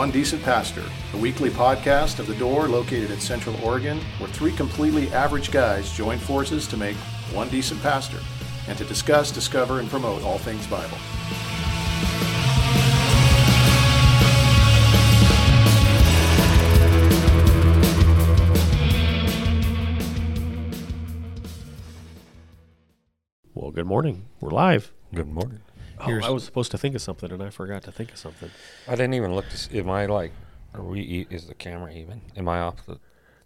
Welcome to One Decent Pastor, a weekly podcast of The Door located in Central Oregon, where three completely average guys join forces to make one decent pastor and to discuss, discover, and promote all things Bible. Well, good morning. We're live. Good morning. Oh, I was supposed to think of something and I forgot to think of something. I didn't even look to see. Am I like, are we, e- is the camera even? Am I off the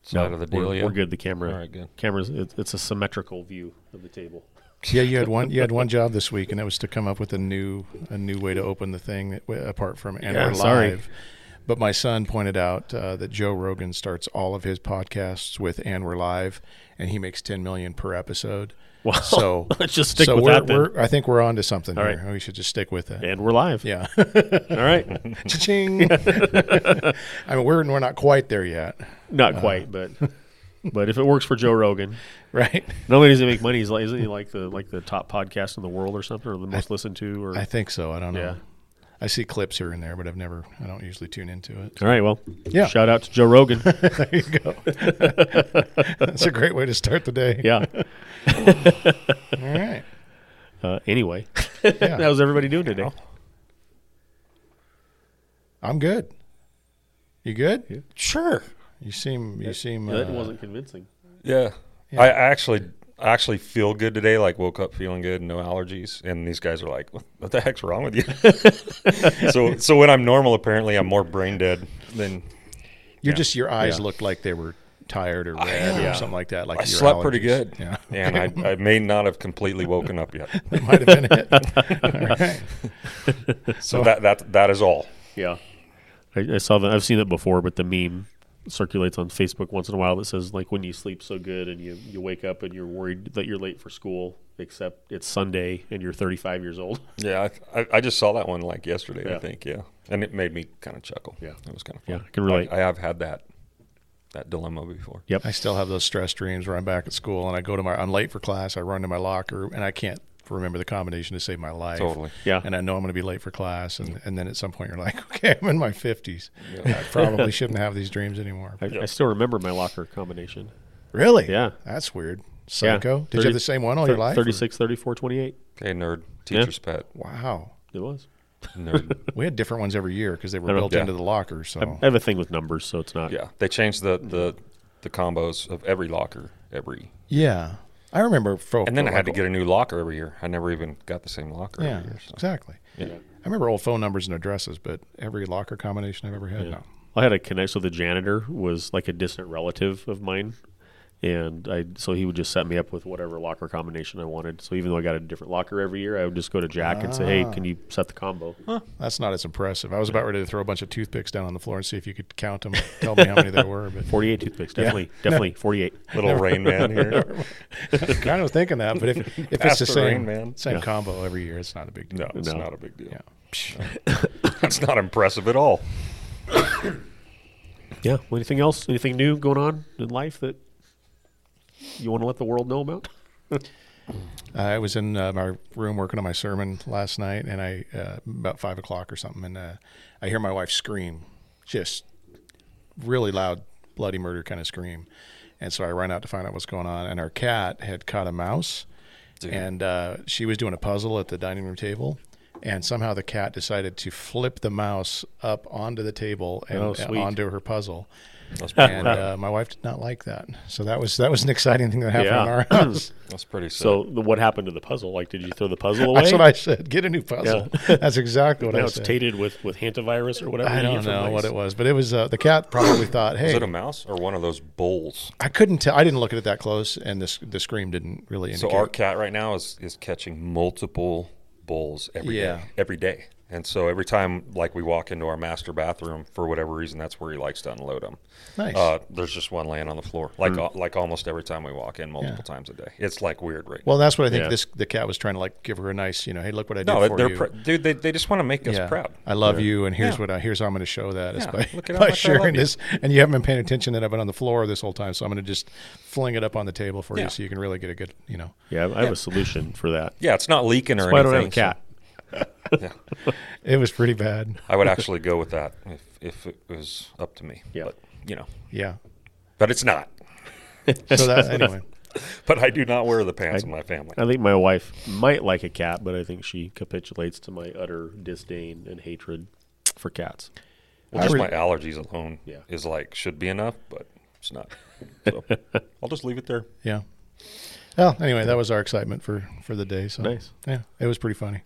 side of the deal we're, we're good. The camera, All right, good. cameras. It, it's a symmetrical view of the table. Yeah, you had one. You had one job this week, and that was to come up with a new a new way to open the thing that, apart from and Yeah, we're sorry. live. But my son pointed out uh, that Joe Rogan starts all of his podcasts with "and we're live," and he makes ten million per episode. Well, So let's just stick so with that then. I think we're on to something All here. right. We should just stick with it. and we're live. Yeah. All right. Cha-ching. I mean, we're we're not quite there yet, Not uh, quite, but but if it works for Joe Rogan, right? not only does he make money, he's like, isn't he like the like the top podcast in the world or something, or the most listened to? Or I think so. I don't know. Yeah. I see clips here and there, but I've never. I don't usually tune into it. all right. Well, Yeah. Shout out to Joe Rogan. there you go. That's a great way to start the day. yeah. All right. Uh, anyway, Yeah. how's everybody doing today? I'm good. You good? Yeah. Sure. You seem. You seem. that uh, wasn't convincing. Yeah. Yeah. I I actually, I actually feel good today. Like woke up feeling good, no allergies. And these guys are like, "What the heck's wrong with you?" so, so when I'm normal, apparently I'm more brain dead than. You're Yeah. just. Your eyes Yeah. looked like they were tired or red yeah. or something like that. Like I your slept pretty good. Yeah. And I, I may not have completely woken up yet. That might have been it. All right. So that that that is all. Yeah, I, I saw that. I've seen it before, but the meme circulates on Facebook once in a while that says like when you sleep so good and you you wake up and you're worried that you're late for school, except it's Sunday and you're 35 years old. Yeah, I, I, I just saw that one like yesterday. Yeah. I think, yeah, and it made me kind of chuckle. Yeah. it was kind of fun. Yeah. I can relate. I, I have had that that dilemma before. Yep. I still have those stress dreams where I'm back at school and I go to my. I'm late for class. I run to my locker and I can't remember the combination to save my life. Totally. Yeah. and I know I'm going to be late for class, and, and then at some point you're like, okay, I'm in my 50s. Yeah. I probably shouldn't have these dreams anymore. I, I still remember my locker combination. Really? Yeah. That's weird. Psycho. Did you have the same one all your life? or- 36, 34, 28. Hey, nerd, teacher's pet, Wow. It was. nerd. We had different ones every year because they were built yeah. into the locker. So I, I have a thing with numbers, so it's not. yeah, they changed the the the combos of every locker every, yeah, I remember. Fo- and then I had to get a new locker every year. I never even got the same locker Yeah, every year. So. exactly. Yeah. I remember old phone numbers and addresses, but every locker combination I've ever had. Yeah. No. I had a connect. So the janitor was like a distant relative of mine, and I so he would just set me up with whatever locker combination I wanted. So even though I got a different locker every year, I would just go to Jack and say, "Hey, ah. can you set the combo?" Huh. That's not as impressive. I was about ready to throw a bunch of toothpicks down on the floor and see if you could count them. Tell me how many there were, but Forty-eight toothpicks, definitely, definitely forty-eight. Little Rain Man here. kind of thinking that. But if if it's the Pastor same Man. same Yeah. combo every year, it's not a big deal. No, it's No. not a big deal. Yeah. That's not impressive at all. Yeah. Well, anything else? Anything new going on in life that you want to let the world know about? I was in uh, my room working on my sermon last night, and I uh, about five o'clock or something, and uh, I hear my wife scream, just really loud, bloody murder kind of scream, and so I run out to find out what's going on, and our cat had caught a mouse, Dude. and uh, she was doing a puzzle at the dining room table. And somehow the cat decided to flip the mouse up onto the table and Oh, uh, onto her puzzle, That's pretty, and uh, my wife did not like that. So that was that was an exciting thing that happened Yeah. in our house. that's pretty sick. So the, what happened to the puzzle? Like, did you throw the puzzle away? That's what I said. Get a new puzzle. That's exactly what now I it's said. tainted with with hantavirus or whatever. I don't get know mice. what it was, but it was uh, the cat probably thought, "Hey, is it a mouse or one of those voles? I couldn't tell. I didn't look at it that close, and this the scream didn't really So our cat right now is is catching multiple voles every day, Yeah. every day. And so every time, like we walk into our master bathroom, for whatever reason, that's where he likes to unload them. nice. Uh, there's just one laying on the floor, like uh, like almost every time we walk in, multiple Yeah. times a day. It's like weird, right? well, that's what I think. Yeah. This the cat was trying to like give her a nice, you know, hey, look what I did no, for they're you. pr- dude. They, they just want to make us yeah, proud. I love Yeah. you, and here's Yeah. what I, here's how I'm going to show that is Yeah, by, look at how by much I love sharing this. And you haven't been paying attention that I've been on the floor this whole time, so I'm going to just fling it up on the table for Yeah. you, so you can really get a good, you know. Yeah, I have a solution for that. Yeah, it's not leaking or That's why I don't anything. have a cat. Yeah. It was pretty bad. I would actually go with that if, if it was up to me. Yeah. But, you know, Yeah. but it's not. So that anyway. But I do not wear the pants in my family. I think my wife might like a cat, but I think she capitulates to my utter disdain and hatred for cats. Well, just re- my allergies alone Yeah. is like should be enough, but it's not. So I'll just leave it there. Yeah. Well, anyway, that was our excitement for for the day. So Nice. Yeah, it was pretty funny.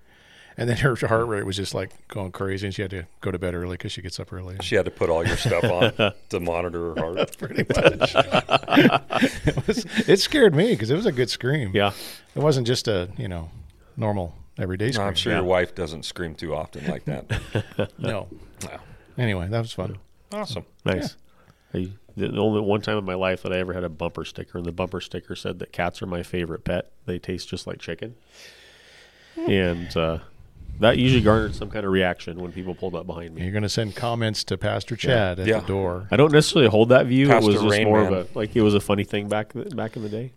And then her heart rate was just like going crazy, and she had to go to bed early because she gets up early. She had to put all your stuff on to monitor her heart. pretty much. it, was, it scared me because it was a good scream. Yeah. It wasn't just a you know normal everyday scream. I'm sure Yeah. your wife doesn't scream too often like that. No. Wow. Anyway, that was fun. Awesome. Nice. I, the, the only one time in my life that I ever had a bumper sticker, and the bumper sticker said that cats are my favorite pet. They taste just like chicken. And uh, that usually garnered some kind of reaction when people pulled up behind me. You're going to send comments to Pastor Chad at Yeah. the door. I don't necessarily hold that view. Pastor it was just Rain more Man. of a like it was a funny thing back back in the day.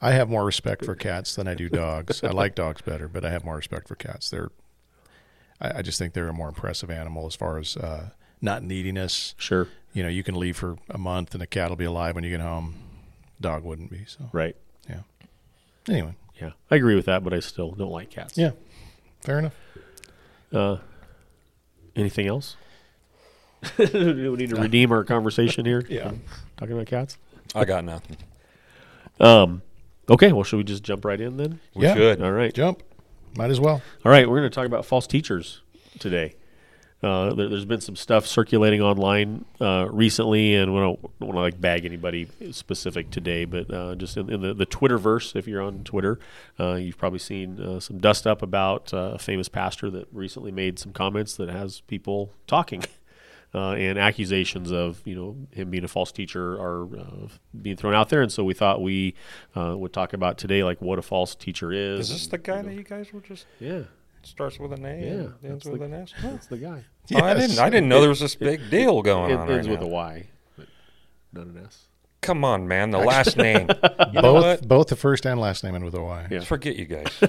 I have more respect for cats than I do dogs. I like dogs better, but I have more respect for cats. They're, I, I just think they're a more impressive animal as far as uh, not neediness. Sure. You know, you can leave for a month and a cat will be alive when you get home. Dog wouldn't be. So Right. yeah. Anyway, Yeah. I agree with that, but I still don't like cats. yeah, fair enough. Uh, anything else? We need to redeem our conversation here? Yeah. Talking about cats. I got nothing. Um. Okay. Well, should we just jump right in then? We Yeah. should. All right. Jump. Might as well. All right, we're going to talk about false teachers today. Uh, there, has been some stuff circulating online uh, recently, and we don't, don't want to like bag anybody specific today, but uh, just in, in the, the Twitterverse, if you're on Twitter, uh, you've probably seen uh, some dust up about uh, a famous pastor that recently made some comments that has people talking. Uh, and accusations of you know him being a false teacher are uh, being thrown out there, and so we thought we uh, would talk about today, like what a false teacher is. Is this the guy that you guys were just yeah, starts with an A yeah, and that's ends with the- an S? that's the guy. Oh, I didn't. I didn't know there was this big deal going It on ends right with now. a Y, but not an S. Come on, man. The last name. You both both the first and last name end with a Y. Yeah. Forget you guys.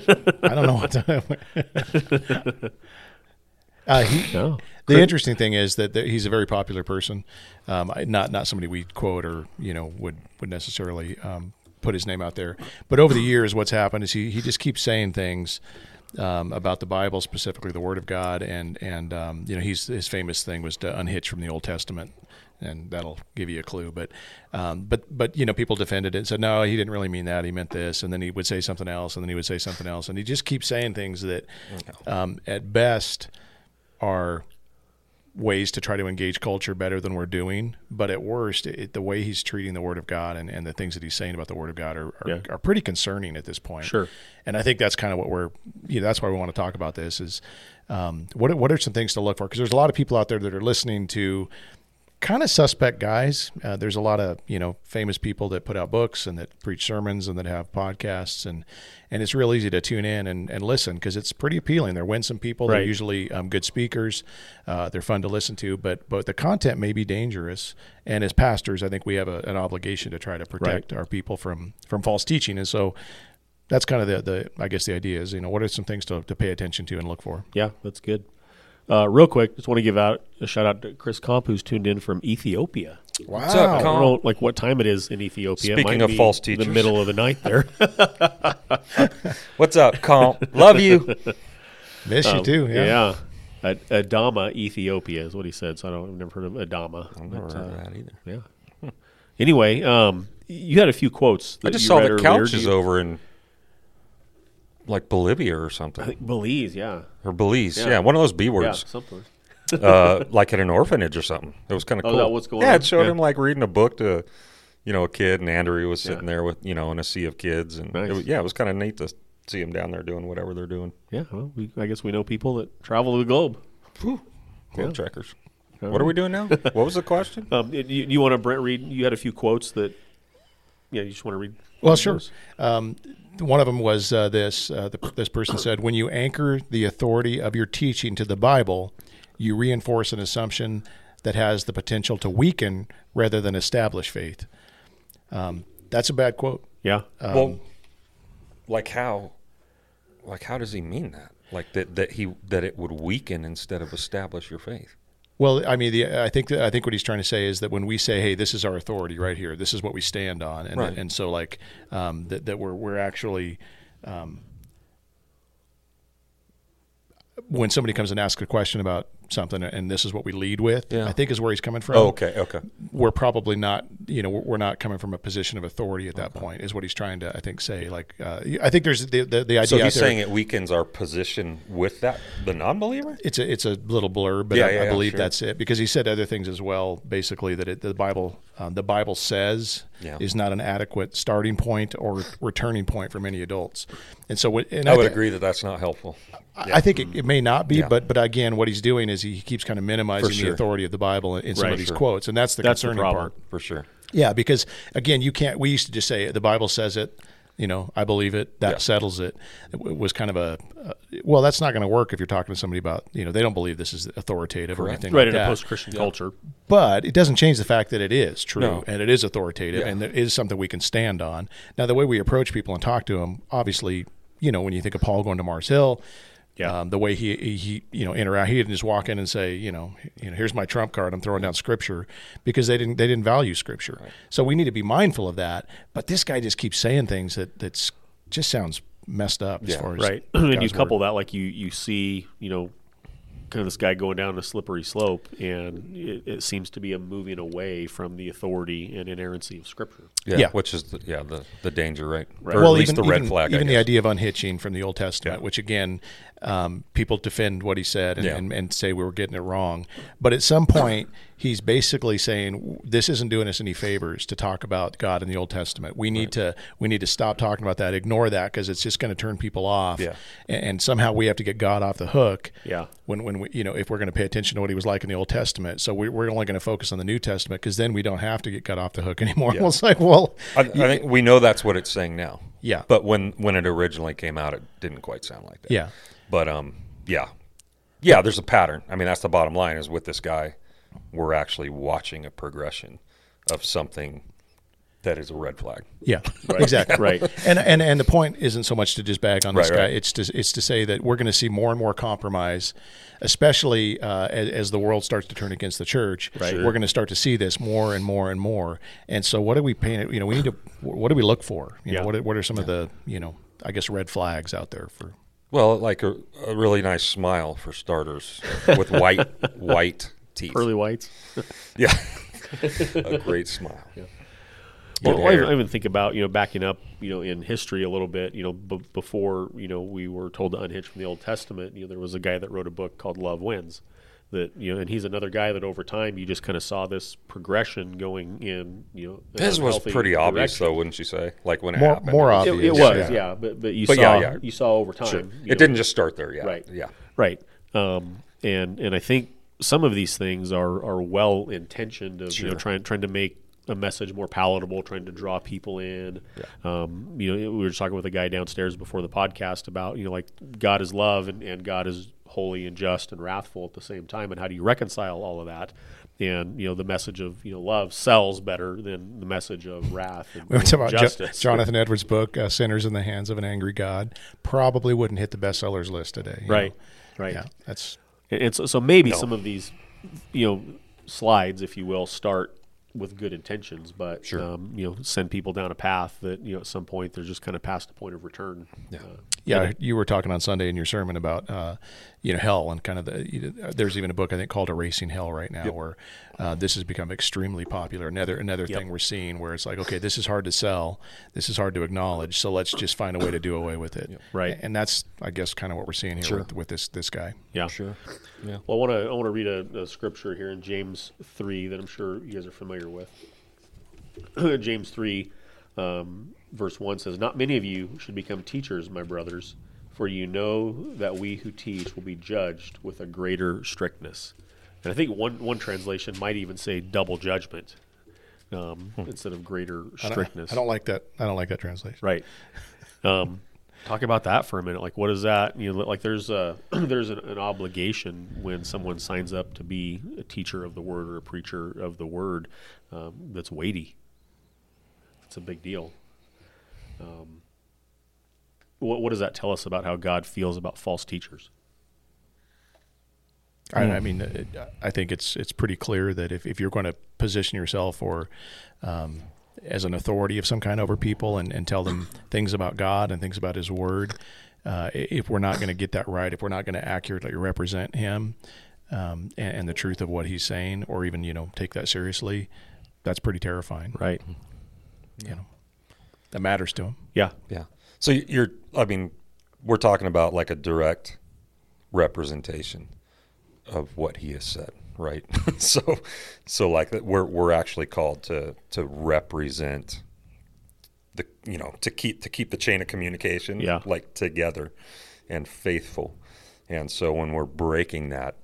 I don't know what to. uh, he, No. the interesting thing is that there, he's a very popular person, um, not not somebody we quote or you know would would necessarily um, put his name out there. But over the years, what's happened is he he just keeps saying things. Um, about the Bible, specifically the Word of God, and and um, you know he's his famous thing was to unhitch from the Old Testament, and that'll give you a clue. But um, but but you know people defended it and said no, he didn't really mean that. He meant this, and then he would say something else, and then he would say something else, and he just keeps saying things that um, at best are ways to try to engage culture better than we're doing. But at worst, it, the way he's treating the Word of God and, and the things that he's saying about the Word of God are, are, Yeah. are pretty concerning at this point. Sure. And I think that's kind of what we're, you know, that's why we want to talk about this is um, what, what are some things to look for? Because there's a lot of people out there that are listening to kind of suspect guys. Uh, there's a lot of you know famous people that put out books and that preach sermons and that have podcasts and and it's real easy to tune in and, and listen because it's pretty appealing. They're winsome people. They're usually um, good speakers. Uh, they're fun to listen to, but but the content may be dangerous. And as pastors, I think we have a, an obligation to try to protect our people from from false teaching. And so. That's kind of the, the I guess the idea is you know what are some things to, to pay attention to and look for. Yeah, that's good. Uh, real quick, just want to give out a shout out to Chris Comp, who's tuned in from Ethiopia. Wow, What's up, I don't know like what time it is in Ethiopia. It Speaking might of be false the middle of the night there. What's up, comp? Love you. miss you too. Yeah. yeah. Ad- Adama, Ethiopia is what he said. So I don't, I've never heard of Adama. I've never but, heard uh, of that either. Yeah. Anyway, um, you had a few quotes. I just you saw read the earlier. Do is you- over in like Bolivia or I something, think Belize, yeah. or Belize. Yeah. Yeah, one of those B Yeah, words. something. uh, like at an orphanage or something. It was kind of Oh, cool. is that what's going yeah, on? it showed Yeah. him like reading a book to, you know, a kid, and Andrew was sitting Yeah. there with you know in a sea of kids, and Nice. it was, yeah, it was kind of neat to see him down there doing whatever they're doing. Yeah, well, we, I guess we know people that travel the globe. Globe Yeah. checkers. All What are we doing now? what was the question? Um, you, you want to Brent read? You had a few quotes that. Yeah, you just want to read. Well, sure. Um, one of them was uh, this. Uh, the, this person said, "When you anchor the authority of your teaching to the Bible, you reinforce an assumption that has the potential to weaken rather than establish faith." Um, that's a bad quote. Yeah. Um, well, like how, like how does he mean that? like that that he that it would weaken instead of establish your faith. Well, I mean, the, I think that, I think what he's trying to say is that when we say, "Hey, this is our authority right here. This is what we stand on," and Right. and so like um, that that we're we're actually um, when somebody comes and asks a question about something, and this is what we lead with, Yeah. I think is where he's coming from. Oh, okay, okay. We're probably not, you know, we're not coming from a position of authority at that point. Is what he's trying to, I think, say. Like, uh, I think there's the the, the idea. So he's saying it weakens our position with that the non-believer. it's a it's a little blur, but Yeah, I, yeah, I believe sure. that's it because he said other things as well. Basically, that it, the Bible um, the Bible says Yeah. is not an adequate starting point or returning point for many adults, and so what- and I would thi- agree that that's not helpful. I, I think it, it may not be, Yeah. but but again, what he's doing is he keeps kind of minimizing sure. the authority of the Bible in, in some Right, of these sure. quotes, and that's the That's the problem. part. For sure. Yeah, because again, you can't. We used to just say the Bible says it. You know, I believe it. That Yeah. settles it. It was kind of a uh, well. That's not going to work if you're talking to somebody about you know they don't believe this is authoritative or anything right like in that. a post-Christian culture. but it doesn't change the fact that it is true No. and it is authoritative Yeah. and it is something we can stand on. Now, the way we approach people and talk to them, obviously, you know, when you think of Paul going to Mars Hill, Yeah. um, the way he, he he you know interact, he didn't just walk in and say, you know, you know, here's my trump card, I'm throwing down Scripture, because they didn't they didn't value Scripture. So we need to be mindful of that. But this guy just keeps saying things that that's just sounds messed up as far as right and you God's couple that like you you see you know kind of this guy going down a slippery slope and it, it seems to be a moving away from the authority and inerrancy of scripture Yeah, Yeah. which is the, yeah the the danger, right? Right. Or well, at least even, the red even, flag. I even the idea of unhitching from the Old Testament, Yeah. which again, um, people defend what he said and, Yeah. and, and say we were getting it wrong. But at some point, he's basically saying this isn't doing us any favors to talk about God in the Old Testament. We need to we need to stop talking about that, ignore that because it's just going to turn people off. Yeah. And, and somehow we have to get God off the hook. Yeah. When when we you know if we're going to pay attention to what he was like in the Old Testament, so we, we're only going to focus on the New Testament because then we don't have to get God off the hook anymore. Well, it's like well, I, I think we know that's what it's saying now. Yeah. But when when it originally came out, it didn't quite sound like that. yeah. But um, yeah, yeah. There's a pattern. I mean, that's the bottom line. Is with this guy, we're actually watching a progression of something that is a red flag. Yeah, exactly. Right. And and and the point isn't so much to just bag on this Right, guy. right. It's to it's to say that we're going to see more and more compromise, especially uh, as, as the world starts to turn against the church. Right. We're going to start to see this more and more and more. And so, what are we paying? You know, we need to. What do we look for? You Yeah. know, what are, what are some of the you know I guess red flags out there for? Well, like a, a really nice smile for starters, with white white teeth. early whites Yeah, a great smile. Well, Good I, even, I even think about you know backing up you know in history a little bit. You know, b- before you know we were told to unhitch from the Old Testament. You know, there was a guy that wrote a book called Love Wins. That you know, and he's another guy that over time you just kind of saw this progression going in. You know, an His was unhealthy pretty obvious, though, wouldn't you say? Like when it More- happened, more was- It, obvious. it was, yeah. yeah. But but you But saw yeah, yeah. you saw over time. Sure. It know, didn't just start there. Yeah, Right. Yeah. Right. Um, and and I think some of these things are are well intentioned of you know trying trying to make a message more palatable, trying to draw people in. Um, you know, we were talking with a guy downstairs before the podcast about you know like God is love and, and God is holy and just and wrathful at the same time, and how do you reconcile all of that? And you know, the message of you know love sells better than the message of wrath and, We were talking about Jo- justice. Jonathan Edwards' book, uh, "Sinners in the Hands of an Angry God." Probably wouldn't hit the bestsellers list today. Right. know? Right. Yeah, that's And, and so, so maybe No. some of these, you know, slides, if you will, start with good intentions, but Sure. um, you know, send people down a path that you know at some point they're just kind of past the point of return. Yeah. Uh, Yeah, you were talking on Sunday in your sermon about uh, you know hell and kind of the. You know, there's even a book I think called "Erasing Hell" right now, where uh, this has become extremely popular. Another another Yep. thing we're seeing where it's like, okay, this is hard to sell, this is hard to acknowledge, so let's just find a way to do away with it. Right. and that's I guess kind of what we're seeing here Sure. with, with this this guy. yeah. Sure. Yeah. Well, I want to I want to read a, a scripture here in James three that I'm sure you guys are familiar with. James three, um, verse one says, "Not many of you should become teachers, my brothers, for you know that we who teach will be judged with a greater strictness." And I think one one translation might even say double judgment um, instead of greater I don't- strictness. I don't like that. I don't like that translation. Right. Um, talk about that for a minute. Like, what is that? You know, like there's a there's an, an obligation when someone signs up to be a teacher of the word or a preacher of the word um, that's weighty. It's a big deal. Um, what, what does that tell us about how God feels about false teachers? I, I mean, it, I think it's it's pretty clear that if, if you're going to position yourself or um, as an authority of some kind over people and, and tell them things about God and things about His Word, uh, if we're not going to get that right, if we're not going to accurately represent Him um, and, and the truth of what He's saying, or even you know take that seriously, that's pretty terrifying. Right. You know, that matters to Him. Yeah. Yeah. So you're, I mean, we're talking about like a direct representation of what he has said, right? so, so like that, we're we're actually called to to represent the, you know, to keep to keep the chain of communication, Yeah. like together and faithful. And so when we're breaking that,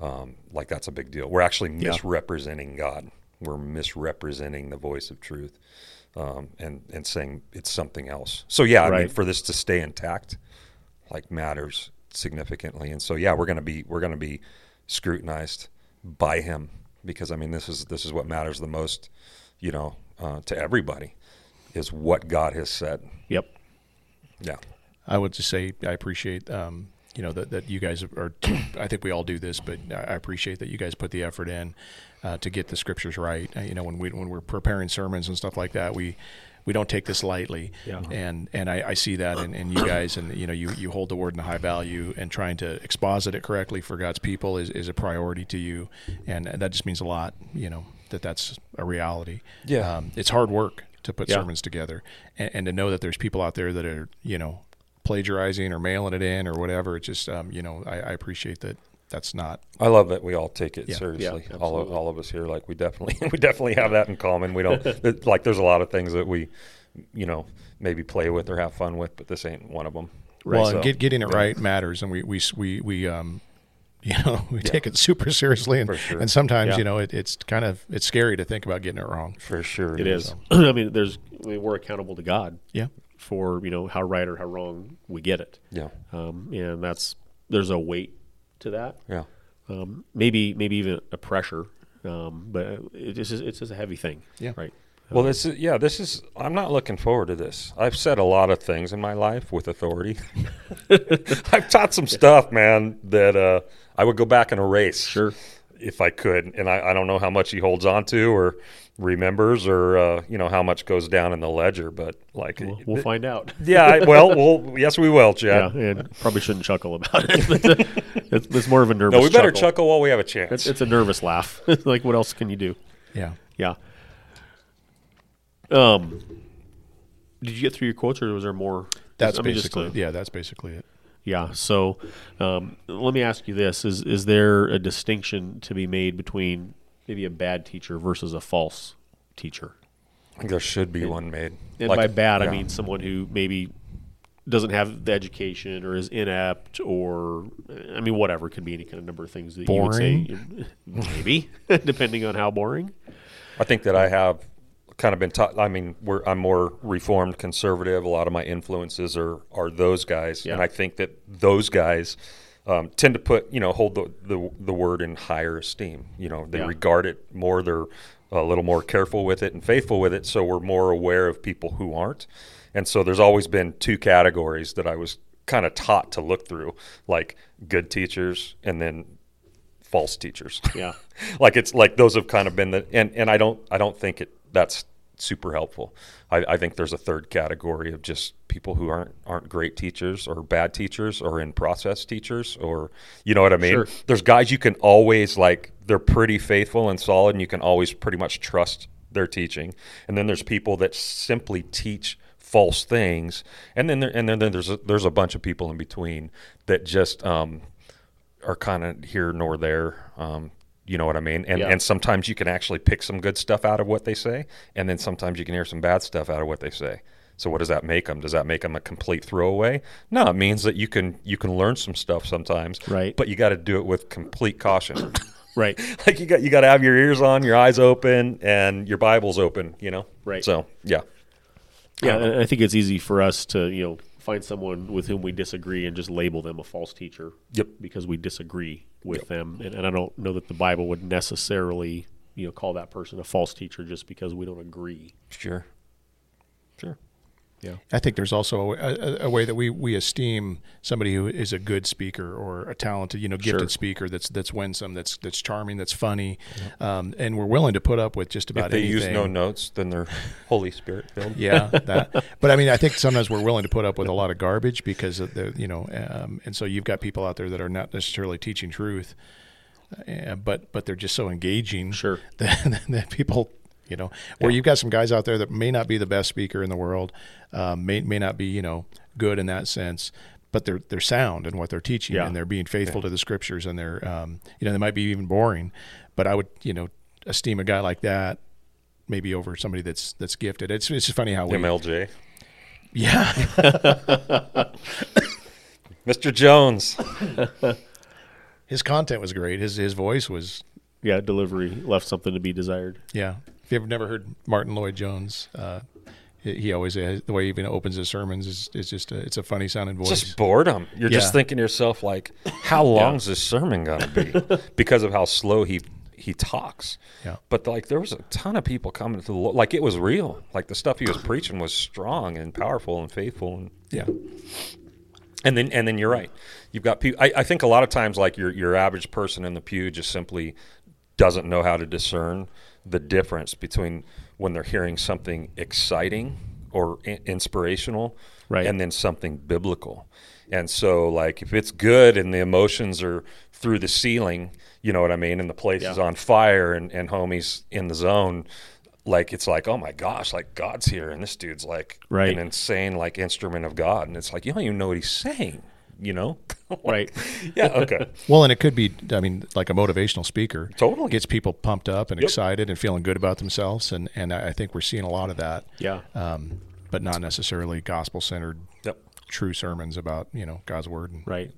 um, like that's a big deal. We're actually Yeah. misrepresenting God. We're misrepresenting the voice of truth, um, and and saying it's something else. So yeah, I mean, for this to stay intact, like matters significantly. And so yeah, we're gonna be we're gonna be scrutinized by Him because I mean this is this is what matters the most, you know, uh, to everybody, is what God has said. Yep. Yeah. I would just say I appreciate um, you know that, that you guys are. I think we all do this, but I appreciate that you guys put the effort in uh, to get the scriptures right. Uh, you know, when we when we're preparing sermons and stuff like that, we we don't take this lightly. Yeah. And and I, I see that in, in you guys, and you know, you, you hold the word in high value, and trying to exposit it correctly for God's people is, is a priority to you, and that just means a lot. You know that that's a reality. Yeah. Um, it's hard work to put Yeah. sermons together, and, and to know that there's people out there that are you know plagiarizing or mailing it in or whatever. It's just um, you know I, I appreciate that. That's not I love that we all take it Yeah. seriously. Yeah, all of, all of us here, like we definitely we definitely have that in common. We don't it- like. There's a lot of things that we, you know, maybe play with or have fun with, but this ain't one of them. well. So, and get, getting it yeah. right matters, and we we we we um. You know, we take it super seriously, and, sure. and sometimes Yeah. you know it, it's kind of it's scary to think about getting it wrong. for sure. It is. I mean, there's I mean, we're accountable to God Yeah, for you know how right or how wrong we get it, Yeah. um, and that's there's a weight to that. Yeah. Um, maybe maybe even a pressure, um, but it just is, it's just a heavy thing. Yeah. Right. Well, this is yeah. This is. I'm not looking forward to this. I've said a lot of things in my life with authority. I've taught some stuff, man, that uh, I would go back and erase. Sure. If I could. And I, I don't know how much he holds on to or remembers or, uh, you know, how much goes down in the ledger, but like, We'll, we'll find out. yeah, I, well, well, yes, we will, Yeah, and probably shouldn't chuckle about it. It's, it's more of a nervous. No, we better chuckle. chuckle while we have a chance. It's, it's a nervous laugh. like, what else can you do? yeah. Yeah. Um, did you get through your quotes, or was there more? That's I mean, just basically to- yeah. That's basically it. Yeah. So, um, let me ask you this: Is is there a distinction to be made between maybe a bad teacher versus a false teacher? I think there should be one made. And Like by bad, I mean someone who maybe doesn't have the education or is inept or I mean whatever it could be any kind of number of things that you would say maybe depending on how boring. I think that I have kind of been taught. I mean, we're, I'm more reformed conservative. A lot of my influences are are those guys, Yeah. and I think that those guys um, tend to put you know hold the, the the word in higher esteem. You know, they Yeah. regard it more. They're a little more careful with it and faithful with it. So we're more aware of people who aren't. And so there's always been two categories that I was kind of taught to look through, like good teachers and then false teachers. Yeah. like it's like those have kind of been the and and I don't I don't think it that's super helpful. I, I think there's a third category of just people who aren't aren't great teachers or bad teachers or in process teachers or you know what I mean. Sure. There's guys you can always like they're pretty faithful and solid and you can always pretty much trust their teaching. And then there's people that simply teach false things. And then there, and then there's a, there's a bunch of people in between that just um, are kind of here nor there. Um, you know what I mean? And Yeah. and sometimes you can actually pick some good stuff out of what they say, and then sometimes you can hear some bad stuff out of what they say. So what does that make them? Does that make them a complete throwaway? No, it means that you can you can learn some stuff sometimes, Right. But you got to do it with complete caution. Right. like you got you got to have your ears on, your eyes open, and your Bibles open. You know, Right. So yeah, Yeah, and I think it's easy for us to, you know, find someone with whom we disagree and just label them a false teacher. Yep. Because we disagree with them, and, and I don't know that the Bible would necessarily, you know, call that person a false teacher just because we don't agree. sure. Yeah. I think there's also a, a, a way that we, we esteem somebody who is a good speaker or a talented, you know, gifted Sure. speaker that's that's winsome, that's that's charming, that's funny, um, and we're willing to put up with just about If they anything. use no notes, then they're Holy Spirit filled. yeah, that. But I mean, I think sometimes we're willing to put up with a lot of garbage because of the, you know, um, and so you've got people out there that are not necessarily teaching truth, uh, but but they're just so engaging Sure. that, that people, you know, where you've got some guys out there that may not be the best speaker in the world, um, may may not be you know good in that sense. But they're they're sound in what they're teaching, Yeah. and they're being faithful to the scriptures, and they're um, you know they might be even boring, but I would you know esteem a guy like that maybe over somebody that's that's gifted. It's it's just funny how we MLJ. yeah Mr. Jones. his content was great. His his voice was Yeah, delivery left something to be desired. yeah. If you've never heard Martyn Lloyd-Jones, uh, he, always uh, the way he even opens his sermons is is just a, it's a funny sounding voice. Just boredom. You're Yeah. just thinking to yourself, like, how long's this sermon gonna be? because of how slow he he talks. Yeah. But like, there was a ton of people coming to the Lord. Like, it was real. Like the stuff he was preaching was strong and powerful and faithful. And yeah, and then and then you're right. You've got people. I, I think a lot of times, like your your average person in the pew, just simply doesn't know how to discern the difference between when they're hearing something exciting or i- inspirational, Right. and then something biblical. And so, like, if it's good and the emotions are through the ceiling, you know what I mean, and the place is on fire and and homie's in the zone. Like it's like, oh my gosh, like God's here, and this dude's like Right. an insane like instrument of God, and it's like you don't even know what he's saying, you know? Right. yeah. Okay. Well, and it could be, I mean, like a motivational speaker. Totally. Gets people pumped up and Yep. excited and feeling good about themselves. And, and I I think we're seeing a lot of that, Yeah. um, but not necessarily gospel centered, Yep. true sermons about, you know, God's word. And, Right.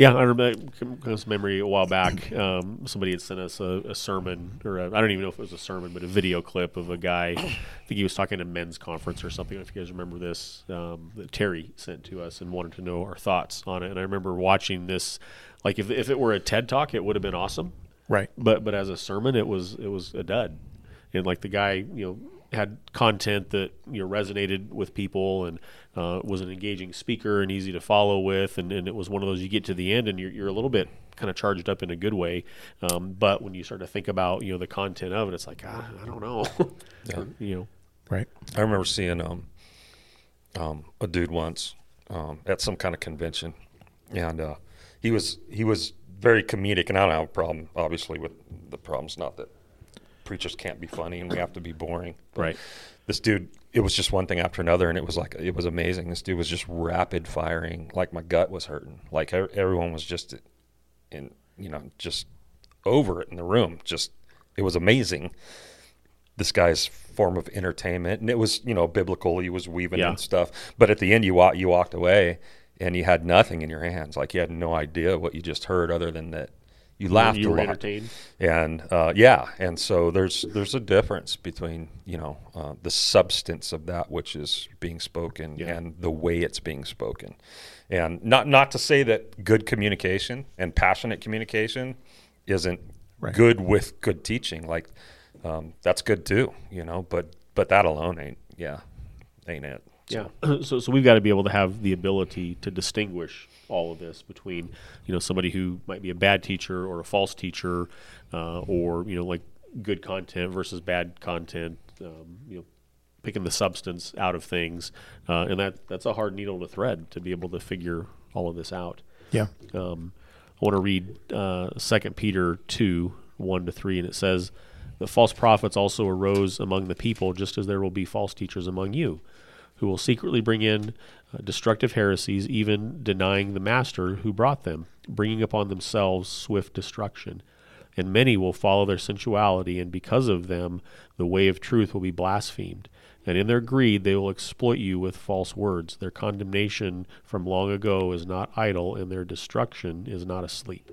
Yeah. I remember comes to memory a while back. Um, somebody had sent us a, a sermon, or I I don't even know if it was a sermon, but a video clip of a guy. I think he was talking at a men's conference or something. If you guys remember this, um, that Terry sent to us and wanted to know our thoughts on it. And I remember watching this. Like if if it were a TED talk, it would have been awesome. Right. But but as a sermon, it was it was a dud, and like the guy you know had content that you know resonated with people and uh, was an engaging speaker and easy to follow with, and, and it was one of those you get to the end and you're you're a little bit kind of charged up in a good way, um, but when you start to think about you know the content of it, it's like ah, I don't know, you know Right. I remember seeing um, um, a dude once um, at some kind of convention, and uh, he was he was very comedic, and I don't have a problem, obviously, with the problems. Not that preachers can't be funny and we have to be boring, but Right. This dude, it was just one thing after another, and it was like it was amazing. This dude was just rapid firing, like my gut was hurting, like everyone was just in, you know, just over it in the room. Just it was amazing this guy's form of entertainment, and it was you know biblical. He was weaving Yeah. and stuff, but at the end, you walk, you walked away, and you had nothing in your hands. Like you had no idea what you just heard, other than that you laughed you a lot. entertained. And uh, yeah, and so there's there's a difference between you know uh, the substance of that which is being spoken Yeah. and the way it's being spoken, and not not to say that good communication and passionate communication isn't Right. good with good teaching. Like um, that's good too, you know. But but that alone ain't yeah ain't it. Yeah. So, so we've got to be able to have the ability to distinguish all of this between, you know, somebody who might be a bad teacher or a false teacher, uh, or you know, like good content versus bad content. Um, you know, picking the substance out of things, uh, and that that's a hard needle to thread to be able to figure all of this out. Yeah. Um, I want to read uh, Second Peter two one to three, and it says, "The false prophets also arose among the people, just as there will be false teachers among you, who will secretly bring in uh, destructive heresies, even denying the master who brought them, bringing upon themselves swift destruction." And many will follow their sensuality, and because of them, the way of truth will be blasphemed. And in their greed, they will exploit you with false words. Their condemnation from long ago is not idle, and their destruction is not asleep.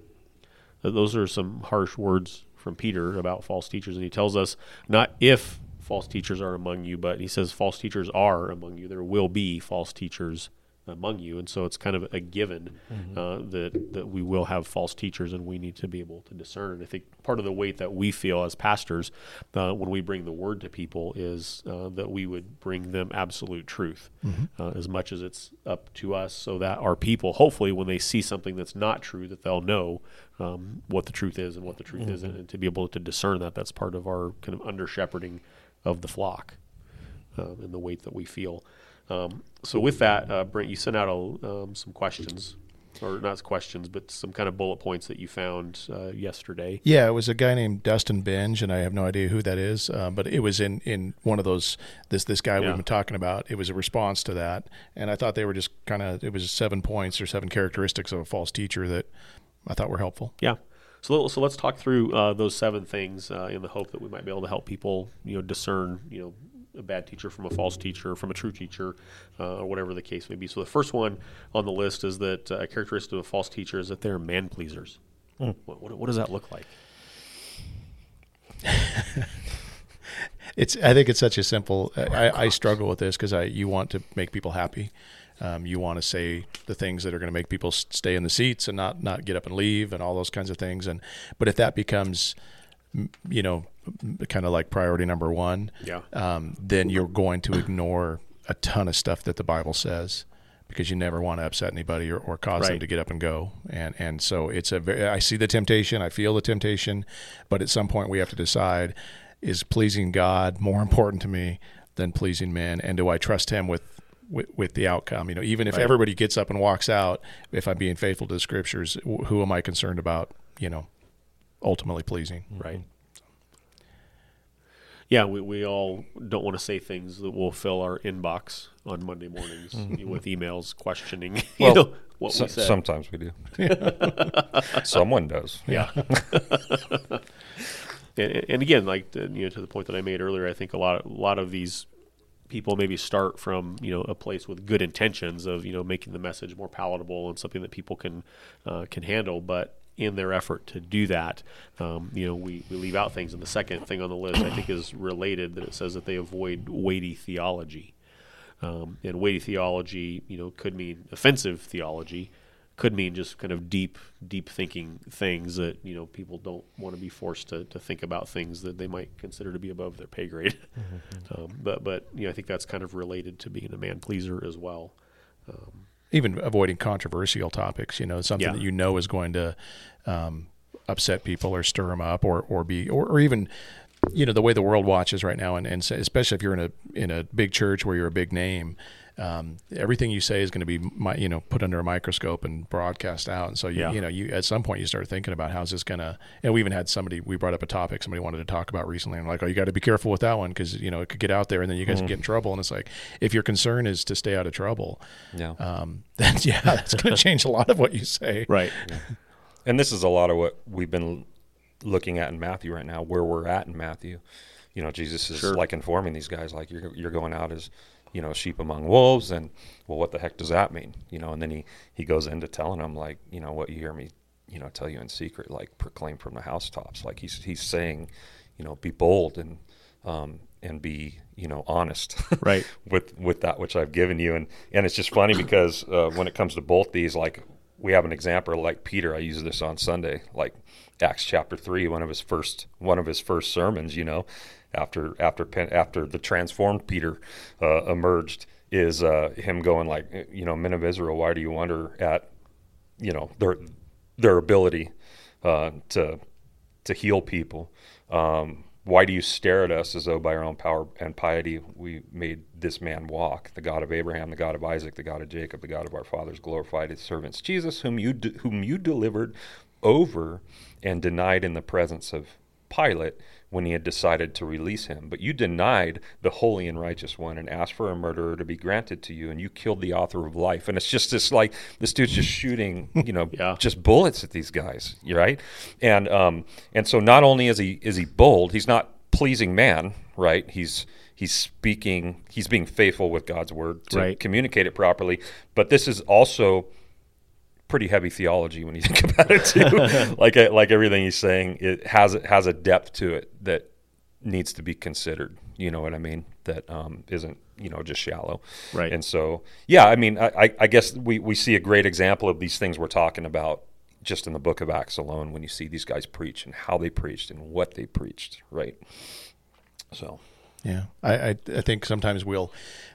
Those are some harsh words from Peter about false teachers. And he tells us not if false teachers are among you, but he says false teachers are among you. There will be false teachers among you, and so it's kind of a given uh, that that we will have false teachers, and we need to be able to discern. And I think part of the weight that we feel as pastors uh, when we bring the word to people is uh, that we would bring them absolute truth, uh, as much as it's up to us, so that our people, hopefully, when they see something that's not true, that they'll know um, what the truth is and what the truth isn't, and to be able to discern that. That's part of our kind of under shepherding of the flock um, and the weight that we feel. Um, so with that, uh, Brent, you sent out a, um, some questions, or not questions, but some kind of bullet points that you found uh, yesterday. Yeah, it was a guy named Dustin Benge, and I have no idea who that is, uh, but it was in, in one of those this this guy Yeah. we've been talking about. It was a response to that, and I thought they were just kind of it was seven points or seven characteristics of a false teacher that I thought were helpful. Yeah. So, so let's talk through uh, those seven things uh, in the hope that we might be able to help people, you know, discern, you know, a bad teacher from a false teacher, from a true teacher, uh, or whatever the case may be. So the first one on the list is that uh, a characteristic of a false teacher is that they're man pleasers. What, what, what does that look like? It's I think it's such a simple. I, I struggle with this because I you want to make people happy. Um, you want to say the things that are going to make people stay in the seats and not not get up and leave and all those kinds of things. And but if that becomes, you know, kind of like priority number one, Yeah. um, then you're going to ignore a ton of stuff that the Bible says because you never want to upset anybody or, or cause them to get up and go. And and so it's a very, I see the temptation, I feel the temptation, but at some point we have to decide is pleasing God more important to me than pleasing men, and do I trust Him with with, with the outcome? You know, even if Right. everybody gets up and walks out, if I'm being faithful to the Scriptures, who am I concerned about? You know, ultimately pleasing. Mm-hmm. Right. Yeah, we, we all don't want to say things that will fill our inbox on Monday mornings mm-hmm. with emails questioning you know, what So- we said. sometimes we do. Someone does. Yeah. and, and again, like the, you know, to the point that I made earlier, I think a lot, a lot of these people maybe start from you know a place with good intentions of you know making the message more palatable and something that people can uh, can handle, but in their effort to do that, um, you know, we, we leave out things. And the second thing on the list, I think, is related that it says that they avoid weighty theology. Um, and weighty theology, you know, could mean offensive theology, could mean just kind of deep, deep thinking things that you know people don't want to be forced to, to think about things that they might consider to be above their pay grade. um, but but you know, I think that's kind of related to being a man pleaser as well. even avoiding controversial topics. You know, something Yeah. that you know is going to um, upset people or stir them up, or or be or, or even you know the way the world watches right now, and, and especially if you're in a in a big church where you're a big name. Um, everything you say is going to be, mi- you know, put under a microscope and broadcast out. And so, you, Yeah. you know, you at some point you start thinking about how's this going to. And we even had somebody we brought up a topic somebody wanted to talk about recently, and I'm like, oh, you got to be careful with that one because you know it could get out there, and then you guys get in trouble. And it's like, if your concern is to stay out of trouble, Yeah. um, then yeah, that's going to change a lot of what you say. Right. And this is a lot of what we've been looking at in Matthew right now, where we're at in Matthew. You know, Jesus is Sure. like informing these guys, like you're you're going out as you know sheep among wolves, and well, what the heck does that mean? You know, and then he he goes into telling them like, you know, what you hear me, you know, tell you in secret, like proclaim from the housetops. Like he's he's saying, you know, be bold and um, and be you know honest, Right. with with that which I've given you. And and it's just funny because uh, when it comes to both these, like we have an example like Peter. I use this on Sunday, like Acts chapter three, one of his first one of his first sermons. You know, after after after the transformed Peter uh, emerged, is uh, him going like, you know, men of Israel, why do you wonder at you know their their ability uh, to to heal people. Um, why do you stare at us as though by our own power and piety we made this man walk? The God of Abraham, the God of Isaac, the God of Jacob, the God of our fathers glorified his servants Jesus, whom you de- whom you delivered over and denied in the presence of Pilate when he had decided to release him. But you denied the holy and righteous one and asked for a murderer to be granted to you, and you killed the author of life. And it's just this like this dude's just shooting, you know, Yeah. just bullets at these guys, right? And um and so not only is he is he bold, he's not pleasing man, right? He's he's speaking, he's being faithful with God's word to Right. communicate it properly. But this is also pretty heavy theology when you think about it too. like like everything he's saying, it has has a depth to it that needs to be considered. You know what I mean? That um, isn't you know just shallow. Right. And so yeah, I mean, I, I- I guess we we see a great example of these things we're talking about just in the book of Acts alone when you see these guys preach and how they preached and what they preached. Right. So. Yeah, I, I I think sometimes we'll,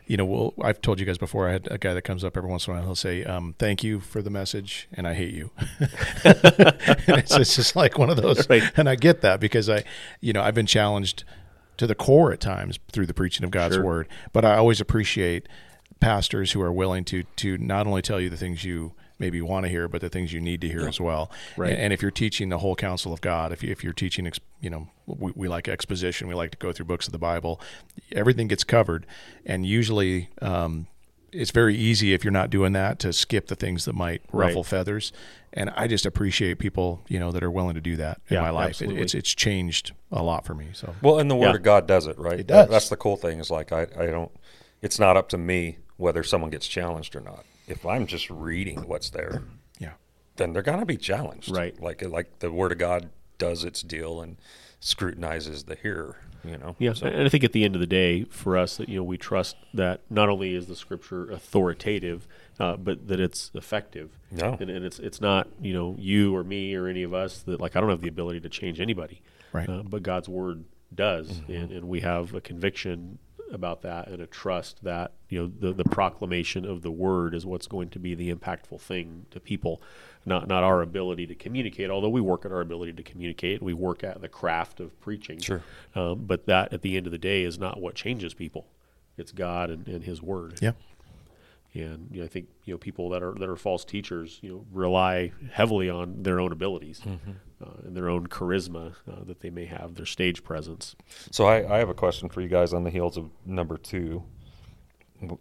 you know, we'll. I've told you guys before. I had a guy that comes up every once in a while. He'll say, um, "Thank you for the message," and I hate you. it's, it's just like one of those, Right. and I get that because I, you know, I've been challenged to the core at times through the preaching of God's Sure. word. But I always appreciate pastors who are willing to to not only tell you the things you maybe you want to hear, but the things you need to hear as well. Right. And, and if you're teaching the whole counsel of God, if you, if you're teaching, you know, we, we like exposition, we like to go through books of the Bible, everything gets covered, and usually. Um, it's very easy if you're not doing that to skip the things that might Right. ruffle feathers, and I just appreciate people, you know, that are willing to do that in Yeah, my life. It, it's it's changed a lot for me. So Well, and the Word Yeah. of God does it, right? It does. That's the cool thing is like I, I don't. It's not up to me whether someone gets challenged or not. If I'm just reading what's there, yeah, then they're gonna be challenged, Right. Like like the Word of God does its deal and scrutinizes the hearer. You know. Yeah, So- and I think at the end of the day, for us, that you know, we trust that not only is the scripture authoritative, uh, but that it's effective. No. and, and it's it's not you know you or me or any of us that like I don't have the ability to change anybody, Right. Uh, but God's word does, and, and we have a conviction about that and a trust that you know the the proclamation of the word is what's going to be the impactful thing to people not not our ability to communicate although we work at our ability to communicate. We work at the craft of preaching. Sure. um, but that at the end of the day is not what changes people. It's god and, and his word. Yeah, and you know, I think you know people that are that are false teachers, you know, rely heavily on their own abilities. Uh, and their own charisma uh, that they may have, their stage presence. So I, I have a question for you guys on the heels of number two.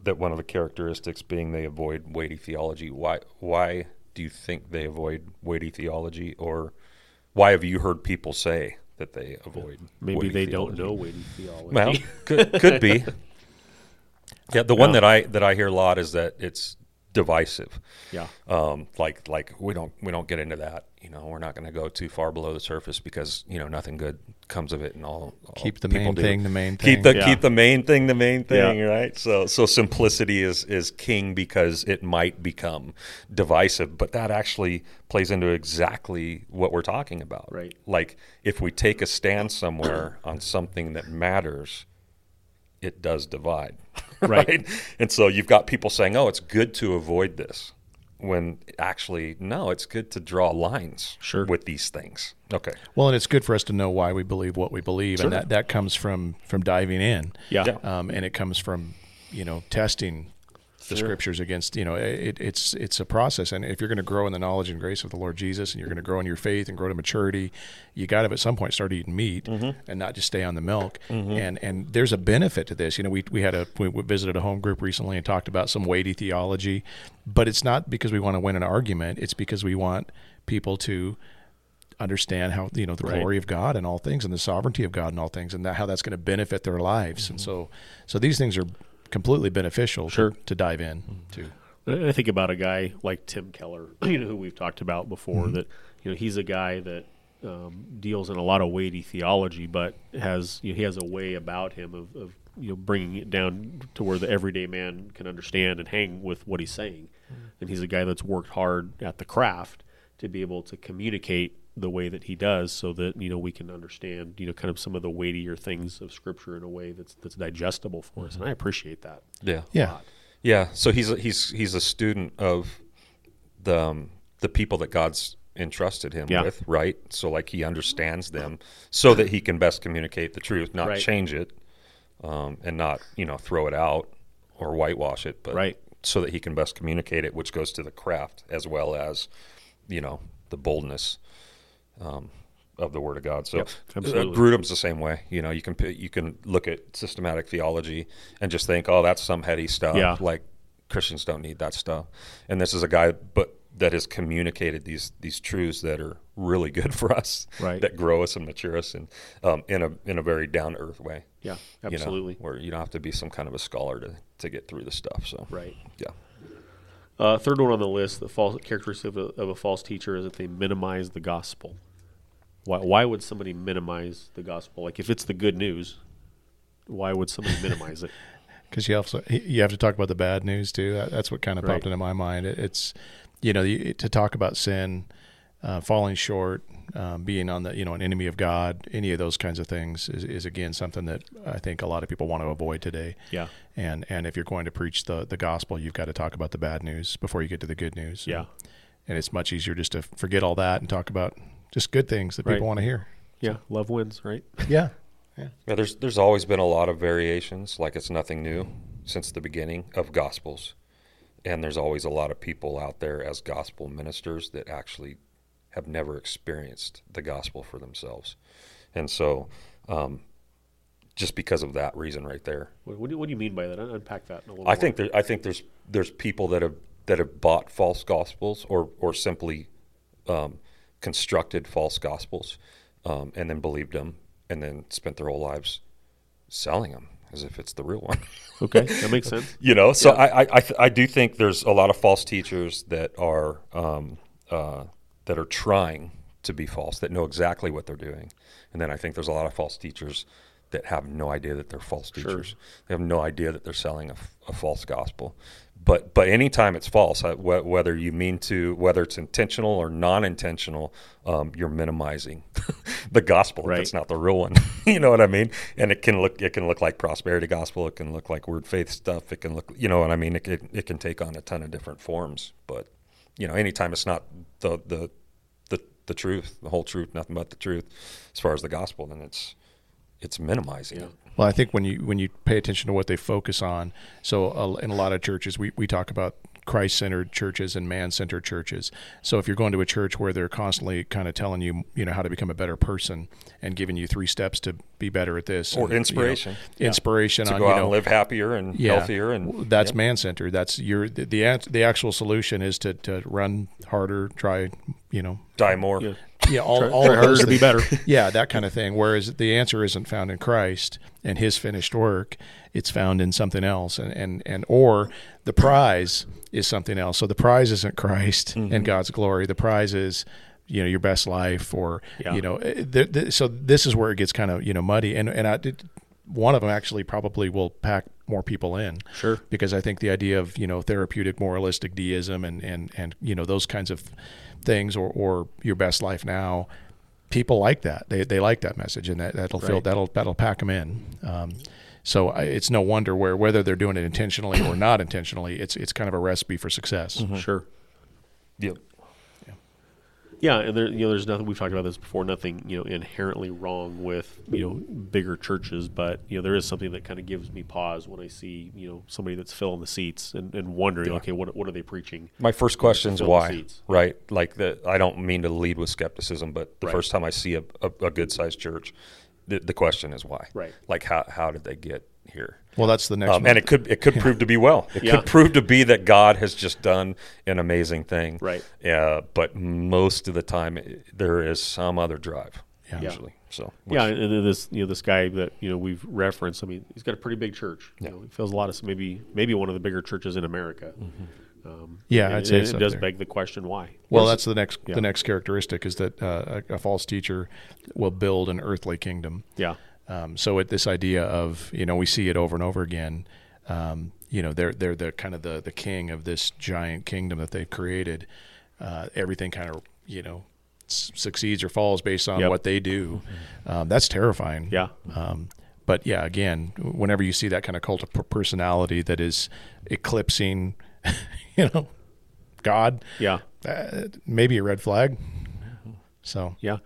That one of the characteristics being they avoid weighty theology. Why? Why do you think they avoid weighty theology, or why have you heard people say that they avoid? Maybe they theology? don't know weighty theology. Well, could could be. Yeah, the one that I that I hear a lot is that it's divisive. yeah, Um, like like we don't we don't get into that. You know, we're not going to go too far below the surface because you know nothing good comes of it, and all, all keep the main do. thing the main thing. Keep the Yeah. keep the main thing the main thing, Yeah. right? So so simplicity is is king because it might become divisive, but that actually plays into exactly what we're talking about. Right. Like if we take a stand somewhere on something that matters, it does divide. Right. right? And so you've got people saying, "Oh, it's good to avoid this." When actually, no, it's good to draw lines Sure. with these things. Okay. Well, and it's good for us to know why we believe what we believe, Sure. and that, that comes from from diving in. yeah, Yeah. um, and it comes from you know testing the Sure. scriptures against you know it, it's it's a process. And if you're going to grow in the knowledge and grace of the lord jesus and you're going to grow in your faith and grow to maturity you got to at some point start eating meat mm-hmm. and not just stay on the milk. Mm-hmm. And and there's a benefit to this. You know we, we had a we visited a home group recently and talked about some weighty theology but it's not because we want to win an argument. It's because we want people to understand how you know the Right. glory of God and all things and the sovereignty of God and all things and that, how that's going to benefit their lives. And mm-hmm. so so these things are completely beneficial to- Sure. to, dive in to I think about a guy like Tim Keller, you know, who we've talked about before. Mm-hmm. That you know, he's a guy that um, deals in a lot of weighty theology, but has you know, he has a way about him of, of you know bringing it down to where the everyday man can understand and hang with what he's saying. Mm-hmm. And he's a guy that's worked hard at the craft to be able to communicate the way that he does, so that you know we can understand you know kind of some of the weightier things of Scripture in a way that's that's digestible for us. And I appreciate that. Yeah. yeah Yeah, so he's a, he's he's a student of the um, the people that God's entrusted him Yeah. with, right? So like he understands them so that he can best communicate the truth, not Right. change it, um, and not you know throw it out or whitewash it, but Right. so that he can best communicate it, which goes to the craft as well as you know the boldness um, of the Word of God. So Yep, absolutely. uh, Grudem's the same way. You know, you can you can look at systematic theology and just think, oh, that's some heady stuff. Yeah. Like Christians don't need that stuff. And this is a guy, but that has communicated these these truths that are really good for us, Right. That grow us and mature us, and um, in a in a very down to earth way. Yeah, you know, absolutely. where you don't have to be some kind of a scholar to to get through the stuff. So Right. yeah. Uh, third one on the list, the false characteristic of a, of a false teacher is that they minimize the gospel. Why, why would somebody minimize the gospel? Like if it's the good news, why would somebody minimize it? because you also you have to talk about the bad news too. That, that's what kind of Right. popped into my mind. It, it's you know the, to talk about sin, uh, falling short, um, being on the you know an enemy of God, any of those kinds of things is, is again something that I think a lot of people want to avoid today. Yeah, And and if you're going to preach the the gospel, you've got to talk about the bad news before you get to the good news. yeah, And it's much easier just to forget all that and talk about just good things that Right. people want to hear. yeah. Love wins, right? Yeah. Yeah, Yeah. there's there's always been a lot of variations, like it's nothing new since the beginning of gospels, and there's always a lot of people out there as gospel ministers that actually have never experienced the gospel for themselves, and so um, just because of that reason right there, What, what, do, what do you mean by that? Unpack that. A little I more. think there, I think there's there's people that have that have bought false gospels or or simply um, constructed false gospels um, and then believed them and then spent their whole lives selling them as if it's the real one. Okay, that makes sense. you know, so Yeah. I I, I, do think there's a lot of false teachers that are um, uh, that are trying to be false that know exactly what they're doing, and then I think there's a lot of false teachers that have no idea that they're false Sure. teachers. They have no idea that they're selling a false gospel. But but anytime it's false, uh, whether you mean to, whether it's intentional or non-intentional, um, you're minimizing the gospel. Right. That's not the real one. you know what I mean? And it can look it can look like prosperity gospel. It can look like word faith stuff. It can look you know what I mean. It it, it can take on a ton of different forms. But you know, anytime it's not the the the the truth, the whole truth, nothing but the truth, as far as the gospel, then it's it's minimizing Yeah. it. Well, I think when you when you pay attention to what they focus on, so uh, in a lot of churches, we, we talk about Christ-centered churches and man-centered churches. So if you're going to a church where they're constantly kind of telling you, you know, how to become a better person and giving you three steps to be better at this, Or and, you know, inspiration. inspiration To on go you out know and live happier and yeah, healthier and that's Yep. man-centered. That's your the the, the actual solution is to, to run harder, try, you know, die more. Yeah. yeah, all, Try, all try harder to be better. yeah, that kind of thing. Whereas the answer isn't found in Christ and His finished work; it's found in something else, and and and or the prize is something else. So the prize isn't Christ Mm-hmm. and God's glory. The prize is you know your best life, or Yeah. you know. eh, Th- th- so this is where it gets kind of you know muddy, and and I did. One of them actually probably will pack more people in Sure. because I think the idea of you know therapeutic moralistic deism and and and you know those kinds of things or or your best life now people like that they they like that message and that that'll fill Right. that'll that'll pack them in um, so it's no wonder where whether they're doing it intentionally or not intentionally it's it's kind of a recipe for success mm-hmm. Sure. Yep. Yeah, and there, you know, there's nothing. We've talked about this before. Nothing, you know, inherently wrong with you know bigger churches, but you know, there is something that kind of gives me pause when I see you know somebody that's filling the seats and, and wondering, okay, what what are they preaching? My first question is why, right? Like the, I don't mean to lead with skepticism, but the Right. first time I see a, a, a good sized church, the, the question is why, Right. Like how how did they get here? well that's the next Um, one. and it could it could prove to be well. It Yeah. could prove to be that God has just done an amazing thing, Right. Yeah, but most of the time i- there is some other drive, Yeah. usually. So Yeah, and then this you know this guy that you know we've referenced. I mean, he's got a pretty big church. You Yeah. know, he fills a lot of maybe maybe one of the bigger churches in America. Mm-hmm. Um, Yeah, and I'd say it, it's it up does there. beg the question why. well that's the next yeah. the next characteristic is that uh, a, a false teacher will build an earthly kingdom yeah, Um, so it, this idea of you know we see it over and over again. Um, you know they're they're the kind of the the king of this giant kingdom that they've created. Uh, everything kind of you know succeeds or falls based on Yep. what they do. Um, that's terrifying. yeah, Um, but yeah, again, whenever you see that kind of cult of personality that is eclipsing, you know, God, yeah. uh, maybe a red flag. So Yeah,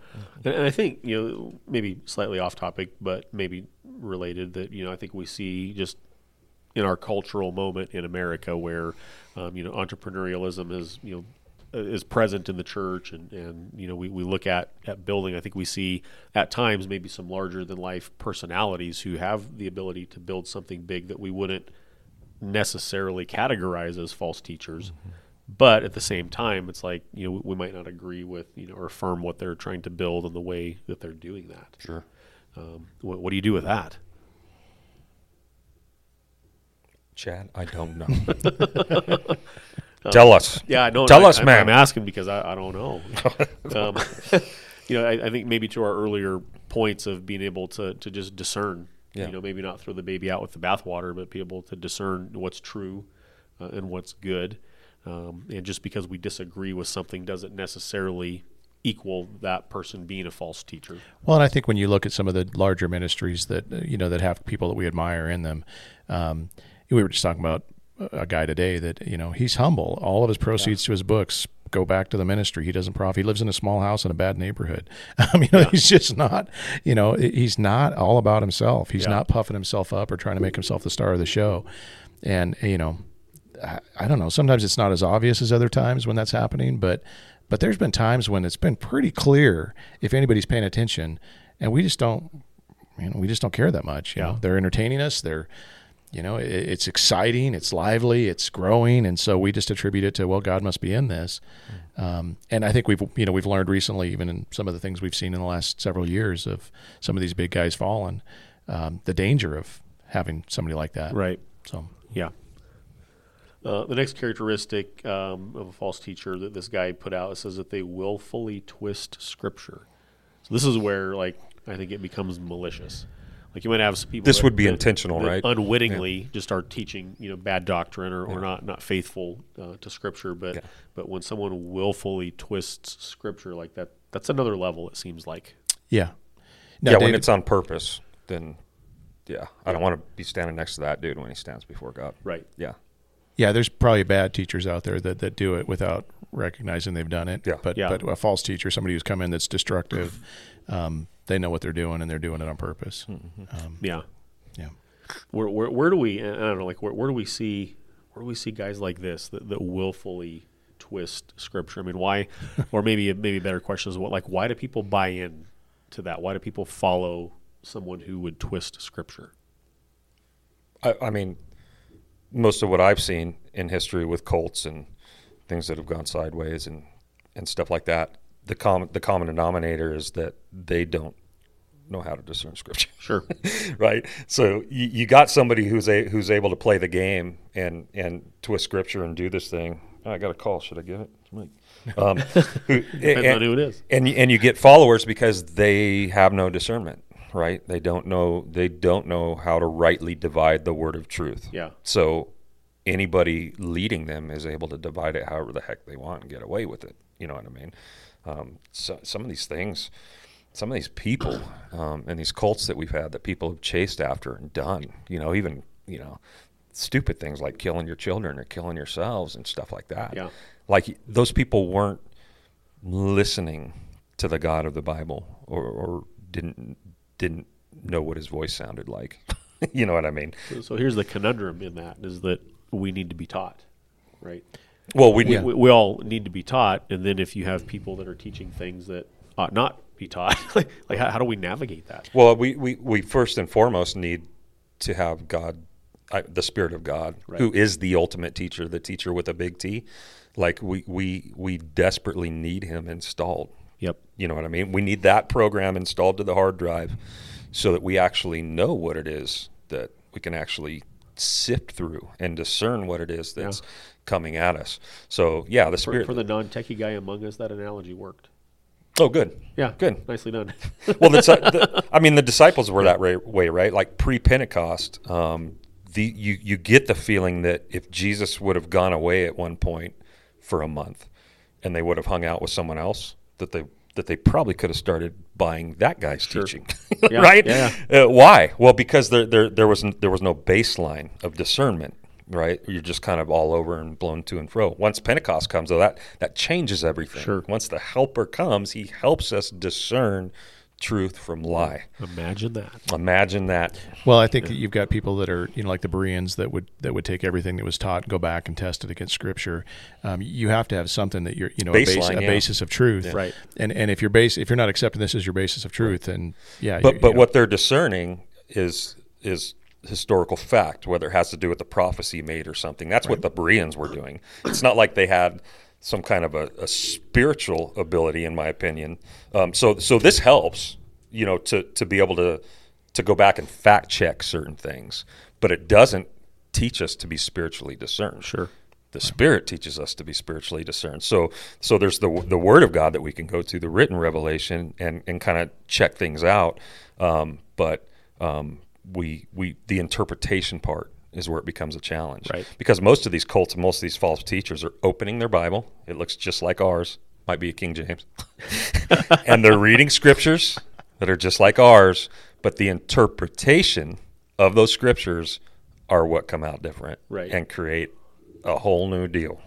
and, and I think you know maybe slightly off topic, but maybe related. That you know I think we see just in our cultural moment in America where um, you know entrepreneurialism is you know is present in the church, and and you know we, we look at at building. I think we see at times maybe some larger than life personalities who have the ability to build something big that we wouldn't necessarily categorize as false teachers. But at the same time, it's like you know we might not agree with you know or affirm what they're trying to build and the way that they're doing that. sure. Um, what, what do you do with that? Chad, I don't know. Tell us. Yeah, no. Tell I, us, I'm, man. I'm asking because I, I don't know. um, you know, I, I think maybe to our earlier points of being able to to just discern. Yeah. You know, maybe not throw the baby out with the bathwater, but be able to discern what's true uh, and what's good. Um, and just because we disagree with something doesn't necessarily equal that person being a false teacher. Well, and I think when you look at some of the larger ministries that uh, you know that have people that we admire in them, um, we were just talking about a guy today that you know he's humble. All of his proceeds to his books go back to the ministry. He doesn't profit. He lives in a small house in a bad neighborhood. I mean, you know, he's just not. You know, he's not all about himself. He's Yeah. not puffing himself up or trying to make himself the star of the show. And you know, I, I don't know. Sometimes it's not as obvious as other times when that's happening, but but there's been times when it's been pretty clear if anybody's paying attention, and we just don't. You know, we just don't care that much. You Yeah. know, they're entertaining us. They're you know it, it's exciting it's lively it's growing and so we just attribute it to well god must be in this um, and i think we've you know we've learned recently even in some of the things we've seen in the last several years of some of these big guys falling um, the danger of having somebody like that Right. so Yeah. Uh, the next characteristic um, of a false teacher that this guy put out says that they willfully twist scripture. So this is where, like, I think it becomes malicious. Like you might have some people. This that- would be that- intentional, that right? Unwittingly, just start teaching, you know, bad doctrine or, or not not faithful uh, to scripture. But Yeah. but when someone willfully twists scripture like that, that's another level. It seems like. yeah now, yeah, when it's on purpose, then yeah, I don't want to be standing next to that dude when he stands before God. Right. Yeah, yeah there's probably bad teachers out there that, that do it without recognizing they've done it Yeah. but Yeah. but a false teacher somebody who's come in that's destructive um, they know what they're doing and they're doing it on purpose um, Yeah. yeah Where, where, where do we? I don't know. Like where, where do we see? Where do we see guys like this that, that willfully twist scripture? I mean, why? or maybe maybe a better question is what? Like, why do people buy in to that? Why do people follow someone who would twist scripture? I, I mean, most of what I've seen in history with cults and things that have gone sideways and, and stuff like that, the common the common denominator is that they don't know how to discern scripture. Sure. right? So you, you got somebody who's a who's able to play the game and and twist scripture and do this thing. Oh, I got a call. Should I give it? Mike. Um, who, Depends and, on who it is. and and you get followers because they have no discernment, right? They don't know they don't know how to rightly divide the word of truth. Yeah. So anybody leading them is able to divide it however the heck they want and get away with it. You know what I mean? Um, so, some of these things, some of these people, um, and these cults that we've had that people have chased after and done. You know, even you know, stupid things like killing your children or killing yourselves and stuff like that. Yeah. Like those people weren't listening to the God of the Bible or, or didn't didn't know what his voice sounded like. you know what I mean? So, so here's the conundrum in that is that we need to be taught, right? Well, we We, we, we all need to be taught, and then if you have people that are teaching things that ought not be taught, like, like how, how do we navigate that? Well, we, we, we first and foremost need to have God, the Spirit of God, Right. who is the ultimate teacher, the teacher with a big T. Like we, we, we desperately need him installed. Yep. You know what I mean? We need that program installed to the hard drive so that we actually know what it is that we can actually sift through and discern what it is that's coming at us. So, yeah, the For, Spirit. for the non-techie guy among us, that analogy worked. oh, good. Yeah, Good. nicely done. well, the, the, I mean, the disciples were that ra- way, right? Like pre Pentecost, um, the you you get the feeling that if Jesus would have gone away at one point for a month, and they would have hung out with someone else, that they that they probably could have started buying that guy's teaching, Yeah, right? yeah, Uh, why? Well, because there there there was there was no baseline of discernment. Right, you're just kind of all over and blown to and fro. Once Pentecost comes, though, that that changes everything. Sure. Once the Helper comes, He helps us discern truth from lie. Imagine that. Imagine that. Well, I think that you've got people that are, you know, like the Bereans that would that would take everything that was taught and go back and test it against Scripture. Um, you have to have something that you're, you know, a, base, Baseline, a basis of truth, Right. And and if you're base, if you're not accepting this as your basis of truth, then yeah, But you- but you know, what they're discerning is is historical fact, whether it has to do with the prophecy made or something. That's what the Bereans were doing. It's not like they had some kind of a, a spiritual ability, in my opinion. Um, so so this helps, you know, to to be able to to go back and fact check certain things, but it doesn't teach us to be spiritually discerned. Sure. the spirit teaches us to be spiritually discerned so so there's the the word of god that we can go to the written revelation and and kind of check things out um, but um, we we the interpretation part is where it becomes a challenge. Right. Because most of these cults and most of these false teachers are opening their Bible. It looks just like ours. Might be a King James. and they're reading scriptures that are just like ours, but the interpretation of those scriptures are what come out different Right. and create a whole new deal.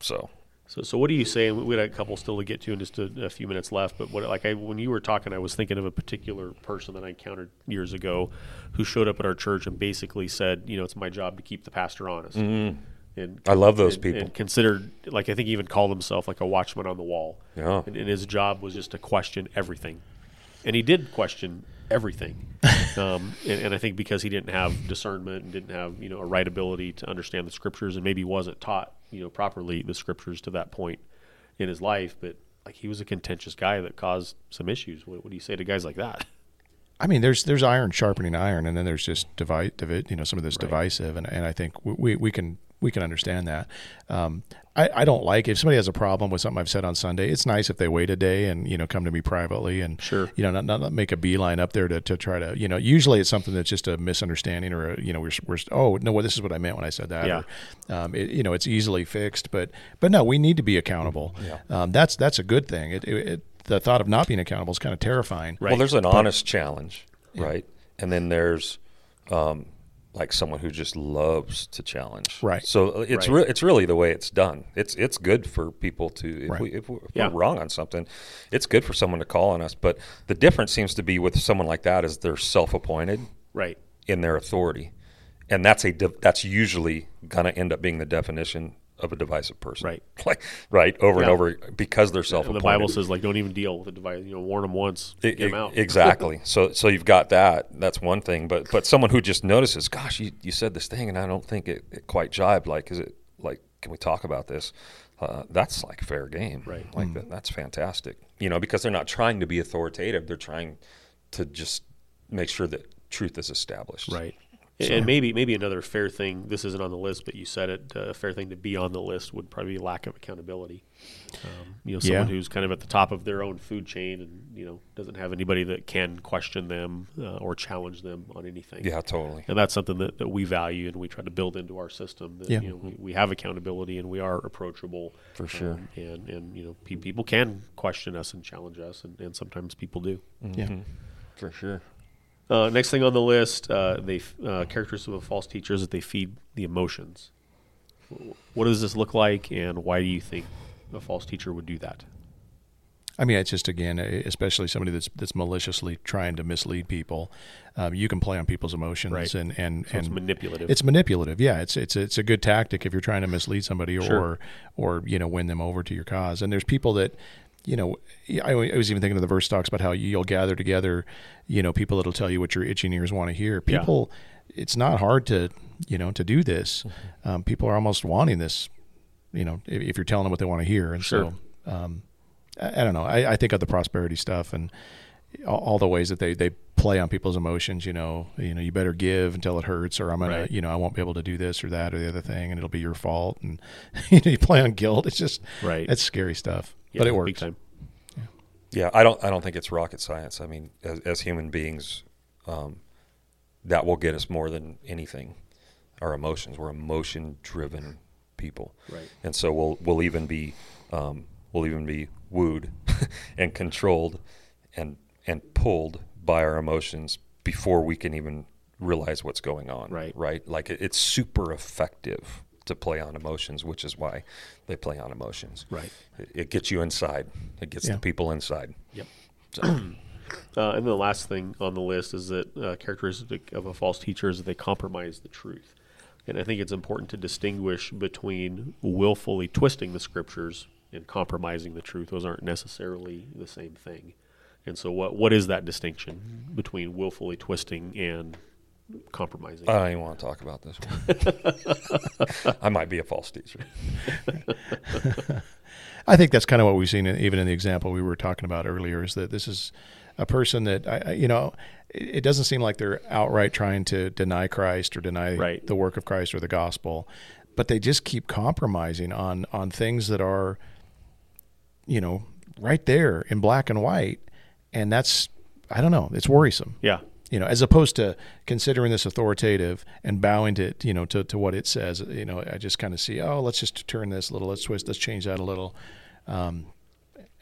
So So, so what do you say? We had a couple still to get to in just a, a few minutes left. But what, like, I, when you were talking, I was thinking of a particular person that I encountered years ago, who showed up at our church and basically said, you know, it's my job to keep the pastor honest. And Mm-hmm. I love those and- people. And considered, like, I think he even called himself like a watchman on the wall. Yeah. And, and his job was just to question everything, and he did question everything. um, and, and I think because he didn't have discernment and didn't have you know a right ability to understand the scriptures, and maybe wasn't taught you know properly the scriptures to that point in his life, but like he was a contentious guy that caused some issues. What, what do you say to guys like that? I mean, there's there's iron sharpening iron, and then there's just divide, divi- you know, some of this divisive, and, and I think we, we, we can we can understand that. Um, I, I don't like if somebody has a problem with something I've said on Sunday. It's nice if they wait a day and you know come to me privately and Sure. you know not, not, not make a beeline up there to, to try to you know. Usually it's something that's just a misunderstanding or a, you know we're, we're oh no well this is what I meant when I said that. Yeah. Or, um, it, you know it's easily fixed, but but no we need to be accountable. Yeah. Um, that's that's a good thing. It, it, it the thought of not being accountable is kind of terrifying. Right. Well, there's an honest challenge, right? And then there's um, like someone who just loves to challenge, Right. So uh, it's Right. re- it's really the way it's done. It's it's good for people to if, Right. we, if, we, if Yeah. we're wrong on something, it's good for someone to call on us. But the difference seems to be with someone like that is they're self-appointed Right. in their authority, and that's a div- that's usually going to end up being the definition of a divisive person, Right. Like right over and over because they're self-appointed. the Bible says like don't even deal with the device. You know, warn them once, E- get 'em e- out. exactly. so so you've got that. That's one thing. But but someone who just notices, gosh, you, you said this thing and I don't think it, it quite jibed. Like, is it like? Can we talk about this? Uh, that's like fair game. Right. Like that, that's fantastic. You know, because they're not trying to be authoritative. They're trying to just make sure that truth is established. Right. And- And maybe maybe another fair thing. This isn't on the list, but you said it. uh, A fair thing to be on the list would probably be lack of accountability. Um, you know, someone Yeah. who's kind of at the top of their own food chain, and you know doesn't have anybody that can question them uh, or challenge them on anything. Yeah, totally. And that's something that, that we value and we try to build into our system. That Yeah. you know we, we have accountability and we are approachable For sure. Um, and and you know pe- people can question us and challenge us, and, and sometimes people do. Yeah. For sure. Uh, next thing on the list, uh, they uh, characteristics of a false teacher is that they feed the emotions. What does this look like, and why do you think a false teacher would do that? I mean, it's just again, especially somebody that's that's maliciously trying to mislead people. Um, you can play on people's emotions, Right. and and So it's and manipulative. It's manipulative. Yeah, it's it's it's a good tactic if you're trying to mislead somebody or or you know win them over to your cause. And there's people that you know. I, I was even thinking of the verse talks about how you'll gather together, you know, people that'll tell you what your itching ears want to hear. Yeah. People, it's not hard to you know to do this. Mm-hmm. Um, people are almost wanting this. You know, if, if you're telling them what they want to hear, and Sure. so. Um, I, I don't know. I, I think of the prosperity stuff and all, all the ways that they, they play on people's emotions. You know, you know, you better give until it hurts, or I'm gonna, you know, I won't be able to do this or that or the other thing, and it'll be your fault. And you, know, you play on guilt. It's just, Right. It's scary stuff, Yeah, but it big works. time. Yeah, I don't. I don't think it's rocket science. I mean, as, as human beings, um, that will get us more than anything. Our emotions. We're emotion-driven people, Right. and so we'll we'll even be um, we'll even be wooed and controlled and and pulled by our emotions before we can even realize what's going on. Right. Right. Like it, it's super effective to play on emotions, which is why they play on emotions. Right. It, it gets you inside. It gets Yeah. the people inside. Yep. So, Uh, and the last thing on the list is that uh, characteristic of a false teacher is that they compromise the truth. And I think it's important to distinguish between willfully twisting the scriptures and compromising the truth. Those aren't necessarily the same thing. And so, what what is that distinction between willfully twisting and compromising? I don't even want to talk about this one. I might be a false teacher. I think that's kind of what we've seen, in, even in the example we were talking about earlier, is that this is a person that I, I- you know, it, it doesn't seem like they're outright trying to deny Christ or deny Right. the work of Christ or the gospel, but they just keep compromising on on things that are, you know, right there in black and white, and that's I don't know, it's worrisome. yeah. You know, as opposed to considering this authoritative and bowing to you know to, to what it says. You know, I just kind of see, oh, let's just turn this a little, let's twist, let's change that a little. Um,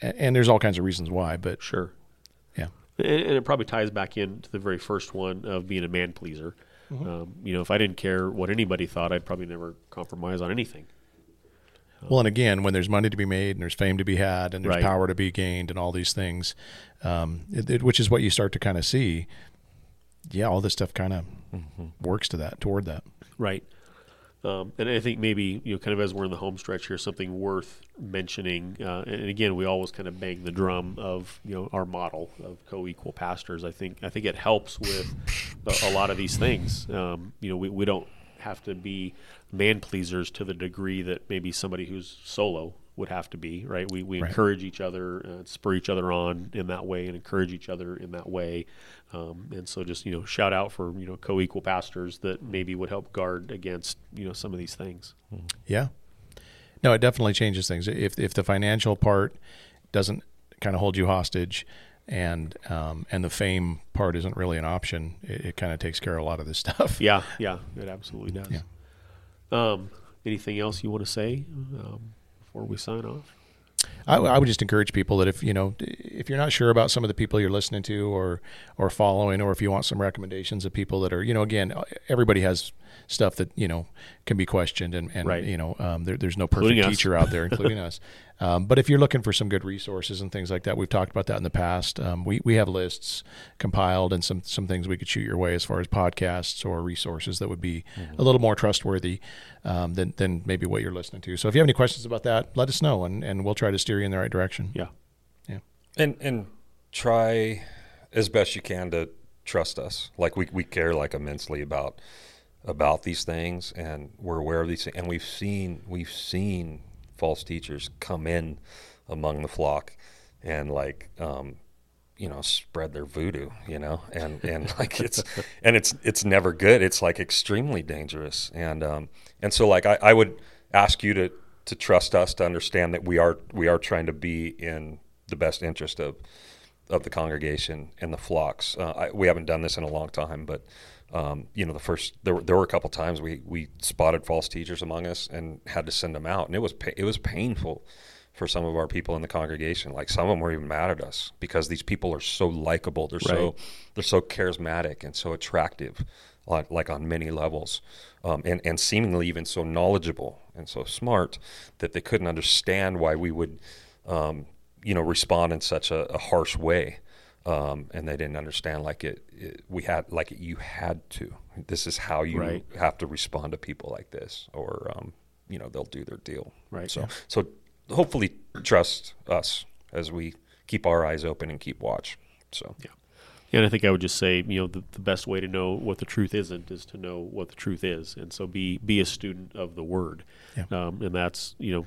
and, and there's all kinds of reasons why, but Sure. yeah, And, and it probably ties back into the very first one of being a man pleaser. Um, you know, if I didn't care what anybody thought, I'd probably never compromise on anything. Well, and again, when there's money to be made and there's fame to be had and there's Right. power to be gained and all these things, um, it, it- which is what you start to kind of see. Yeah, all this stuff kind of works to that, toward that. Right. Um, and I think maybe you know, kind of as we're in the home stretch here, something worth mentioning. Uh, and again, we always kind of bang the drum of you know our model of co-equal pastors. I think I think it helps with a, a lot of these things. Um, you know, we, we don't have to be man pleasers to the degree that maybe somebody who's solo would have to be. Right. We we Right. encourage each other, uh, spur each other on in that way, and encourage each other in that way. Um, and so, just you know, shout out for you know co-equal pastors that maybe would help guard against you know some of these things. Yeah. No, it definitely changes things. If if the financial part doesn't kind of hold you hostage, and um, and the fame part isn't really an option, it, it kind of takes care of a lot of this stuff. Yeah, yeah, it absolutely does. Yeah. Um, anything else you want to say um, before we sign off? I, I would just encourage people that if you know if you're not sure about some of the people you're listening to or or following, or if you want some recommendations of people that are you know again everybody has stuff that you know can be questioned and, and Right. you know um, there, there's no perfect Including teacher out there, including us. Um, but if you're looking for some good resources and things like that, we've talked about that in the past. Um, we we have lists compiled and some some things we could shoot your way as far as podcasts or resources that would be a little more trustworthy um, than than maybe what you're listening to. So if you have any questions about that, let us know and, and we'll try to steer you in the right direction. Yeah. Yeah, and and try as best you can to trust us. Like we we care like immensely about about these things, and we're aware of these things, and we've seen we've seen false teachers come in among the flock and like um, you know spread their voodoo you know and and like it's and it's it's never good. It's like extremely dangerous. And um and so like I, I would ask you to to trust us to understand that we are we are trying to be in the best interest of of the congregation and the flocks. Uh, I, we haven't done this in a long time, but um, you know, the first there were, there were a couple times we we spotted false teachers among us and had to send them out, and it was pa- it was painful for some of our people in the congregation. Like some of them were even mad at us because these people are so likable. They're so they're so charismatic and so attractive, like, like on many levels, um, and and seemingly even so knowledgeable and so smart that they couldn't understand why we would, um, you know, respond in such a, a harsh way. Um, and they didn't understand like it, it. We had like you had to. This is how you Right. have to respond to people like this, or um, you know they'll do their deal. Right. So so hopefully trust us as we keep our eyes open and keep watch. So yeah. Yeah, and I think I would just say, you know, the, the best way to know what the truth isn't is to know what the truth is, and so be be a student of the Word, Yeah. um, and that's you know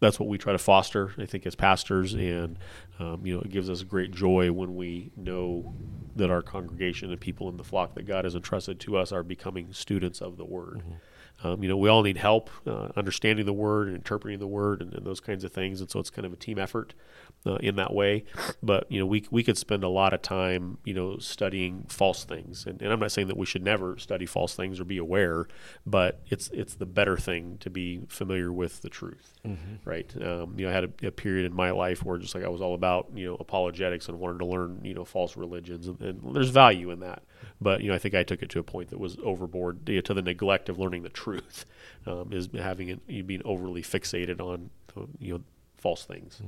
that's what we try to foster. I think as pastors, and um, you know, it gives us great joy when we know that our congregation and people in the flock that God has entrusted to us are becoming students of the Word. Um, you know, we all need help uh, understanding the Word and interpreting the Word and, and those kinds of things, and so it's kind of a team effort uh, in that way. But you know, we we could spend a lot of time, you know, studying false things, and, and I'm not saying that we should never study false things or be aware, but it's it's the better thing to be familiar with the truth, right? Um, you know, I had a, a period in my life where just like I was all about you know apologetics and wanted to learn you know false religions, and, and there's value in that. But you know, I think I took it to a point that was overboard you know, to the neglect of learning the truth, um, is having it you being overly fixated on you know false things.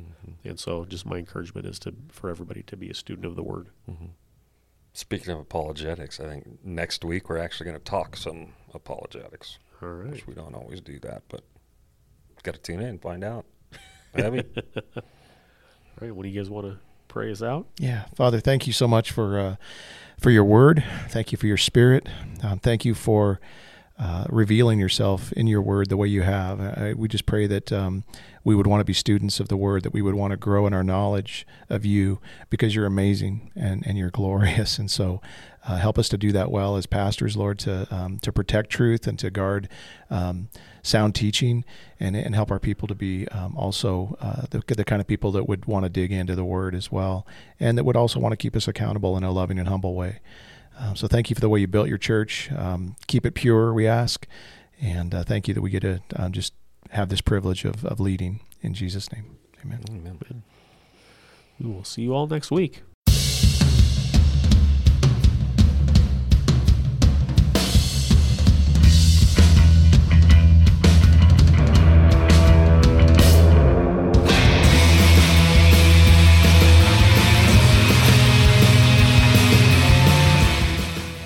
And so, just my encouragement is to for everybody to be a student of the Word. speaking of apologetics, I think next week we're actually going to talk some apologetics, All right. which we don't always do that, but got to tune in and find out. Abby? All right. What do you guys want to pray us out? Yeah, Father, thank you so much for uh, for your word. Thank you for your spirit. Um, thank you for uh, revealing yourself in your word the way you have. I, we just pray that um, we would want to be students of the word, that we would want to grow in our knowledge of you because you're amazing and, and you're glorious. And so uh, help us to do that well as pastors, Lord, to, um, to protect truth and to guard um, sound teaching and, and help our people to be um, also uh, the, the kind of people that would want to dig into the word as well and that would also want to keep us accountable in a loving and humble way. Um, so thank you for the way you built your church. Um, keep it pure, we ask. And uh, thank you that we get to uh, just have this privilege of, of leading in Jesus' name. Amen. Amen. We will see you all next week.